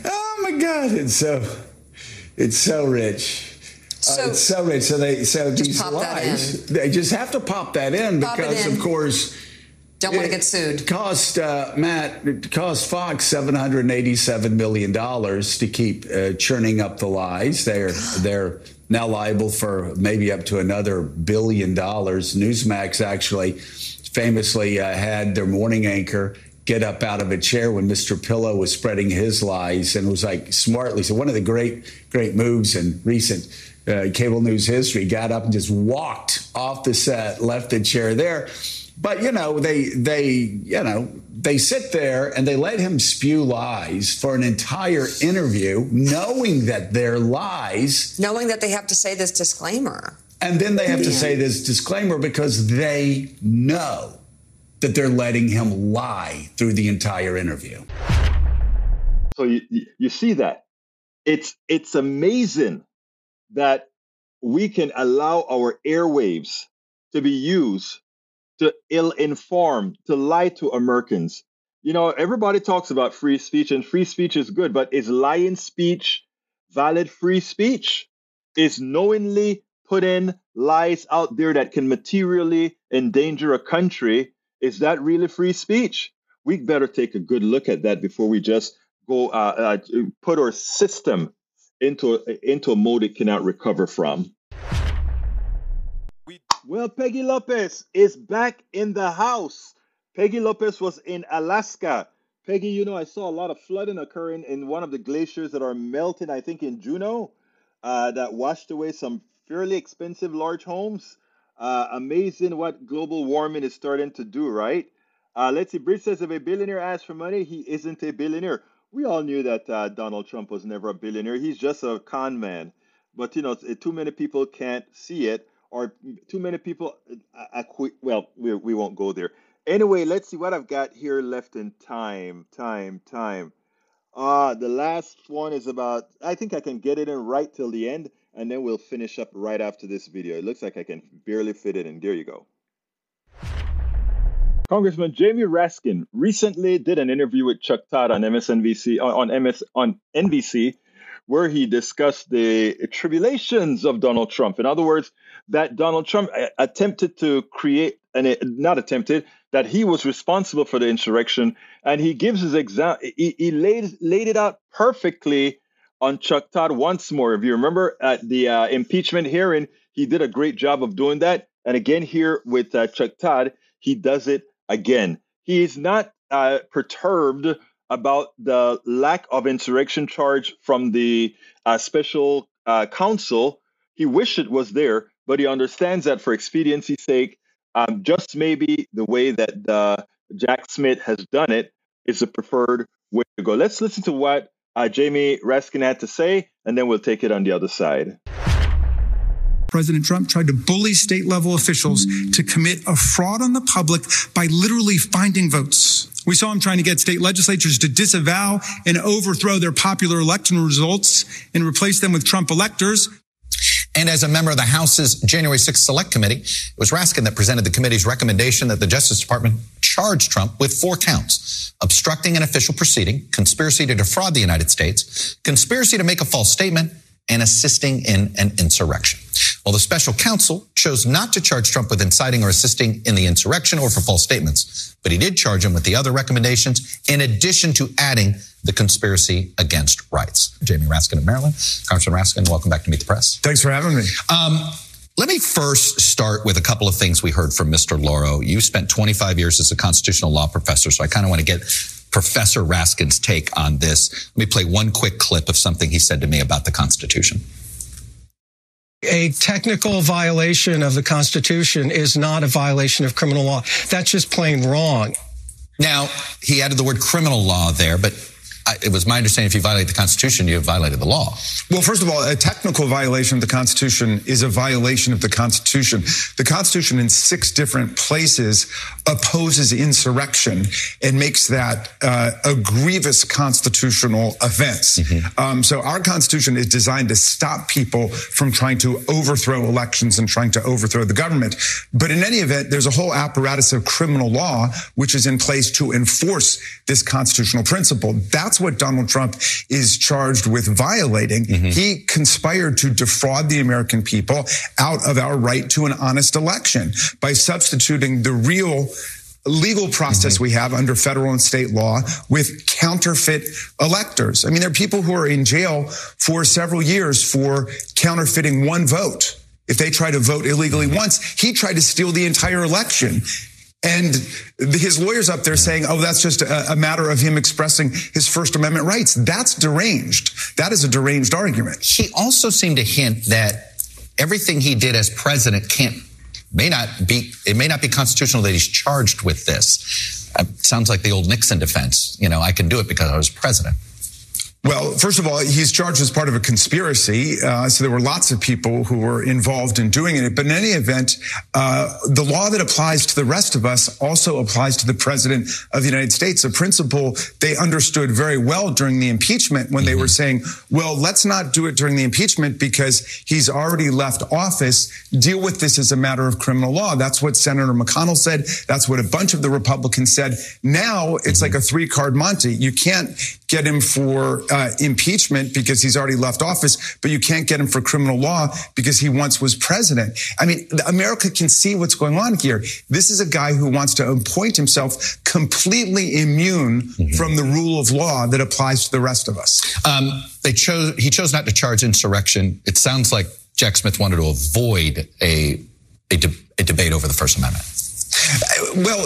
Speaker 6: Oh my God, it's so it's so rich.
Speaker 4: So-
Speaker 6: uh, it's so rich. So they so these lies they just have to pop that in
Speaker 4: Pop
Speaker 6: because
Speaker 4: in.
Speaker 6: of course
Speaker 4: Don't want to get sued.
Speaker 6: Cost uh, Matt it cost Fox seven hundred eighty-seven million dollars to keep uh, churning up the lies. They're they're now liable for maybe up to another billion dollars. Newsmax actually famously uh, had their morning anchor get up out of a chair when Mr. Pillow was spreading his lies and was like smartly. So one of the great great moves in recent uh, cable news history got up and just walked off the set, left the chair there. But you know, they they you know they sit there and they let him spew lies for an entire interview, knowing that they're lies,
Speaker 4: Knowing that they have to say this disclaimer.
Speaker 6: and then they have to say this disclaimer because they know that they're letting him lie through the entire interview.
Speaker 1: So you, you see that it's it's amazing that we can allow our airwaves to be used to ill inform, to lie to Americans. You know, everybody talks about free speech, and free speech is good, but is lying speech valid free speech? Is knowingly putting lies out there that can materially endanger a country, is that really free speech? We better take a good look at that before we just go uh, uh, put our system into a, into a mode it cannot recover from. Well, Peggy Lopez is back in the house. Peggy Lopez was in Alaska Peggy, you know, I saw a lot of flooding occurring in one of the glaciers that are melting, I think in Juneau, uh, that washed away some fairly expensive large homes. Uh, amazing what global warming is starting to do, right? Uh, let's see. Bridge says if a billionaire asks for money, he isn't a billionaire. We all knew that uh, Donald Trump was never a billionaire. He's just a con man. But you know, too many people can't see it, or too many people. Uh, well, we, we won't go there. Anyway, let's see what I've got here left in time. Time, time. Uh, the last one is about, I think I can get it in right till the end, and then we'll finish up right after this video. It looks like I can barely fit it in. There you go. Congressman Jamie Raskin recently did an interview with Chuck Todd on MSNBC on MS on NBC where he discussed the tribulations of Donald Trump. In other words, that Donald Trump uh, attempted to create and not attempted that he was responsible for the insurrection and he gives his example he, he laid laid it out perfectly on Chuck Todd once more. If you remember at the uh, impeachment hearing, he did a great job of doing that. And again, here with uh, Chuck Todd, he does it again. He is not uh, perturbed about the lack of insurrection charge from the uh, special uh, counsel. He wished it was there, but he understands that for expediency's sake, um, just maybe the way that uh, Jack Smith has done it is the preferred way to go. Let's listen to what uh, Jamie Raskin had to say, and then we'll take it on the other side.
Speaker 12: President Trump tried to bully state level officials to commit a fraud on the public by literally finding votes. We saw him trying to get state legislatures to disavow and overthrow their popular election results and replace them with Trump electors.
Speaker 13: And as a member of the House's January 6th Select Committee, it was Raskin that presented the committee's recommendation that the Justice Department charge Trump with four counts. Obstructing an official proceeding, conspiracy to defraud the United States, conspiracy to make a false statement, and assisting in an insurrection. While the special counsel chose not to charge Trump with inciting or assisting in the insurrection or for false statements, but he did charge him with the other recommendations in addition to adding the conspiracy against rights. Jamie Raskin of Maryland. Congressman Raskin, welcome back to Meet the Press.
Speaker 12: Thanks for having me. Um,
Speaker 13: let me first start with a couple of things we heard from Mr. Lauro. You spent 25 years as a constitutional law professor, so I kind of want to get Professor Raskin's take on this. Let me play one quick clip of something he said to me about the Constitution.
Speaker 14: A technical violation of the Constitution is not a violation of criminal law. That's just plain wrong.
Speaker 13: Now, he added the word criminal law there, but it was my understanding if you violate the Constitution, you have violated the law.
Speaker 12: Well, first of all, a technical violation of the Constitution is a violation of the Constitution. The Constitution in six different places opposes insurrection and makes that uh, a grievous constitutional offense. Mm-hmm. Um, so our Constitution is designed to stop people from trying to overthrow elections and trying to overthrow the government. But in any event, there's a whole apparatus of criminal law which is in place to enforce this constitutional principle. That's what Donald Trump is charged with violating. Mm-hmm. He conspired to defraud the American people out of our right to an honest election by substituting the real legal process mm-hmm. we have under federal and state law with counterfeit electors. I mean, there are people who are in jail for several years for counterfeiting one vote. If they try to vote illegally once, he tried to steal the entire election. And his lawyers up there saying, oh, that's just a, a, matter of him expressing his First Amendment rights. That's deranged. That is a deranged argument.
Speaker 13: He also seemed to hint that everything he did as president can't, may not be, it may not be constitutional that he's charged with this. Uh, sounds like the old Nixon defense. You know, I can do it because I was president.
Speaker 12: Well, first of all, he's charged as part of a conspiracy. Uh, so there were lots of people who were involved in doing it. But in any event, uh, the law that applies to the rest of us also applies to the president of the United States. A principle they understood very well during the impeachment when they were mm-hmm. saying, well, let's not do it during the impeachment because he's already left office. Deal with this as a matter of criminal law. That's what Senator McConnell said. That's what a bunch of the Republicans said. Now it's mm-hmm. like a three card Monty. You can't get him for uh, impeachment because he's already left office, but you can't get him for criminal law because he once was president. I mean, America can see what's going on here. This is a guy who wants to appoint himself completely immune mm-hmm. from the rule of law that applies to the rest of us. Um,
Speaker 13: they chose. He chose not to charge insurrection. It sounds like Jack Smith wanted to avoid a a, de- a debate over the First Amendment.
Speaker 12: Well,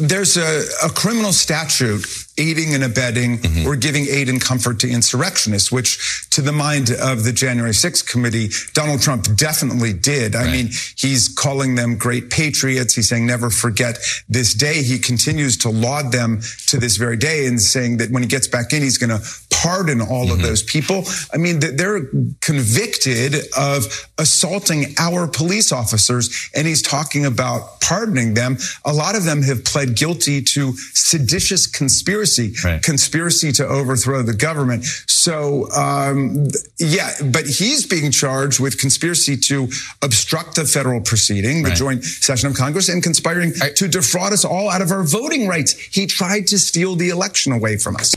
Speaker 12: there's a, a criminal statute aiding and abetting mm-hmm. or giving aid and comfort to insurrectionists, which to the mind of the January 6th committee, Donald Trump definitely did. Right. I mean, he's calling them great patriots. He's saying never forget this day. He continues to laud them to this very day and saying that when he gets back in, he's going to pardon all mm-hmm. of those people. I mean, they're convicted of assaulting our police officers and he's talking about pardoning them. A lot of them have pled guilty to seditious conspiracy conspiracy, right. conspiracy to overthrow the government. So, um, yeah, but he's being charged with conspiracy to obstruct the federal proceeding, the joint session of Congress, and conspiring I, to defraud us all out of our voting rights. He tried to steal the election away from us.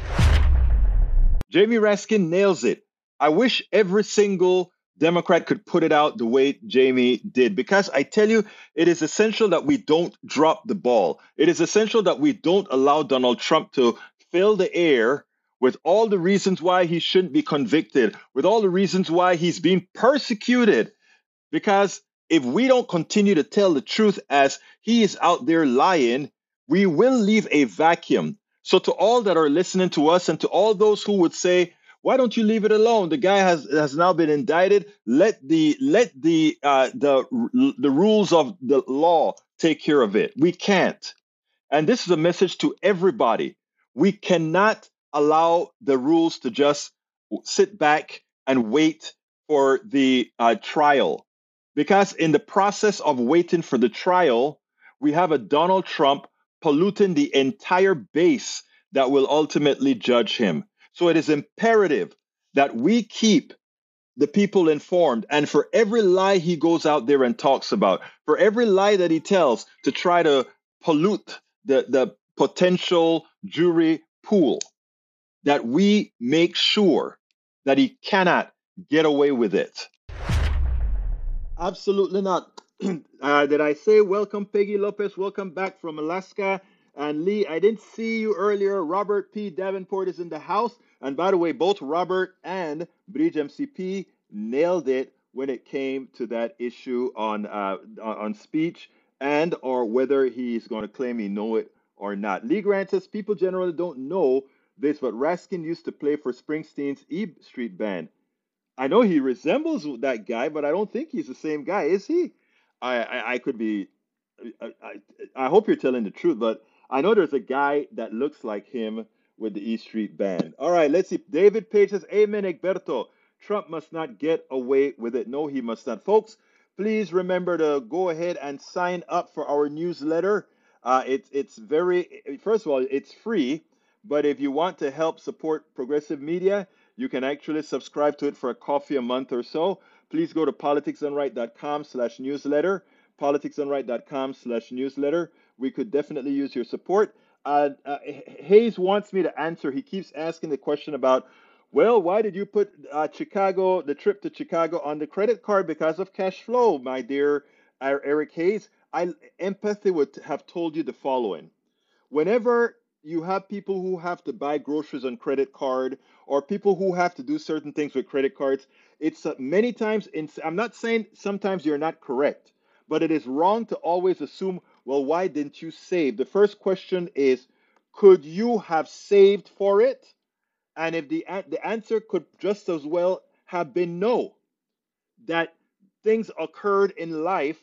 Speaker 1: Jamie Raskin nails it. I wish every single Democrat could put it out the way Jamie did. Because I tell you, it is essential that we don't drop the ball. It is essential that we don't allow Donald Trump to fill the air with all the reasons why he shouldn't be convicted, with all the reasons why he's being persecuted. Because if we don't continue to tell the truth as he is out there lying, we will leave a vacuum. So, to all that are listening to us and to all those who would say, why don't you leave it alone? The guy has has now been indicted. Let the let the uh, the the rules of the law take care of it. We can't. And this is a message to everybody. We cannot allow the rules to just sit back and wait for the uh, trial. Because in the process of waiting for the trial, we have a Donald Trump polluting the entire base that will ultimately judge him. So it is imperative that we keep the people informed. And for every lie he goes out there and talks about, for every lie that he tells to try to pollute the, the potential jury pool, that we make sure that he cannot get away with it. Absolutely not. uh, did I say welcome, Peggy Lopez? Welcome back from Alaska. And Lee, I didn't see you earlier. Robert P. Davenport is in the house. And by the way, both Robert and Bridge MCP nailed it when it came to that issue on uh, on speech and or whether he's going to claim he know it or not. Lee Grant says people generally don't know this, but Raskin used to play for Springsteen's E Street Band. I know he resembles that guy, but I don't think he's the same guy, is he? I I, I could be. I, I, I hope you're telling the truth, but I know there's a guy that looks like him with the E Street Band. All right, let's see. David Page says, Amen, Egberto. Trump must not get away with it. No, he must not. Folks, please remember to go ahead and sign up for our newsletter. Uh, it's it's very first of all, it's free. But if you want to help support progressive media, you can actually subscribe to it for a coffee a month or so. Please go to politicsdoneright.com slash We could definitely use your support. Uh, uh, Hayes wants me to answer. He keeps asking the question about, well, why did you put uh, Chicago, the trip to Chicago, on the credit card because of cash flow, my dear uh, Eric Hayes? I empathy would have told you the following: whenever you have people who have to buy groceries on credit card or people who have to do certain things with credit cards, it's uh, many times. In, I'm not saying sometimes you're not correct, but it is wrong to always assume well, why didn't you save? The first question is, could you have saved for it? And if the, the answer could just as well have been no, that things occurred in life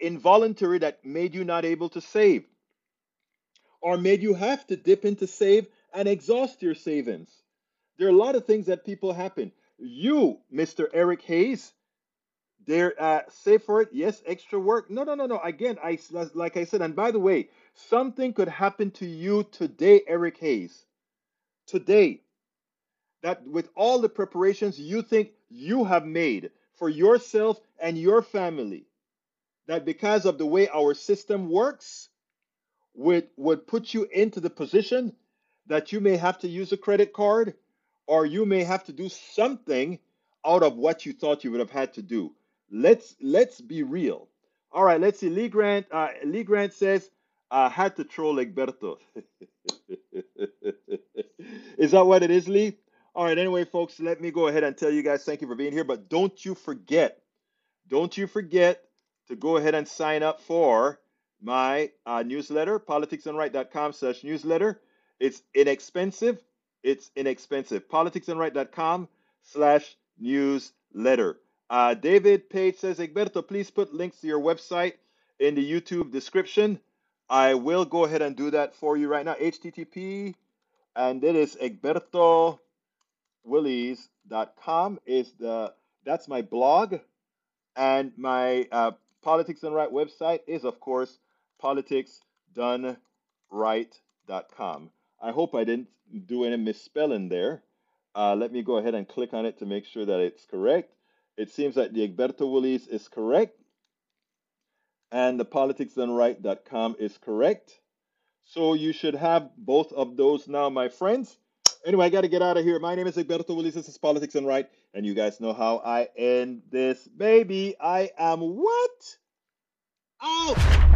Speaker 1: involuntary that made you not able to save, or made you have to dip into save and exhaust your savings. There are a lot of things that people happen. You, Mr. Eric Hayes, there, uh, say for it, yes, extra work. No, no, no, no. Again, I like I said, and by the way, something could happen to you today, Eric Hayes. Today, that with all the preparations you think you have made for yourself and your family, that because of the way our system works, would would put you into the position that you may have to use a credit card, or you may have to do something out of what you thought you would have had to do. Let's let's be real. All right, let's see. Lee Grant. Uh, Lee Grant says, "I had to troll Egberto." is that what it is, Lee? All right. Anyway, folks, let me go ahead and tell you guys thank you for being here. But don't you forget, don't you forget to go ahead and sign up for my uh, newsletter, politicsdoneright.com slash newsletter. It's inexpensive. It's inexpensive. Politicsdoneright.com slash newsletter. Uh, David Page says, Egberto, please put links to your website in the YouTube description. I will go ahead and do that for you right now. HTTP, and it is egbertowillies.com is the that's my blog, and my uh, Politics Done Right website is of course politicsdoneright.com. I hope I didn't do any misspelling there. Uh, let me go ahead and click on it to make sure that it's correct. It seems that the Egberto Willies is correct and the politicsdoneright.com is correct. So you should have both of those now, my friends. Anyway, I got to get out of here. My name is Egberto Willies. This is Politics Done Right. And you guys know how I end this baby. I am what? Out!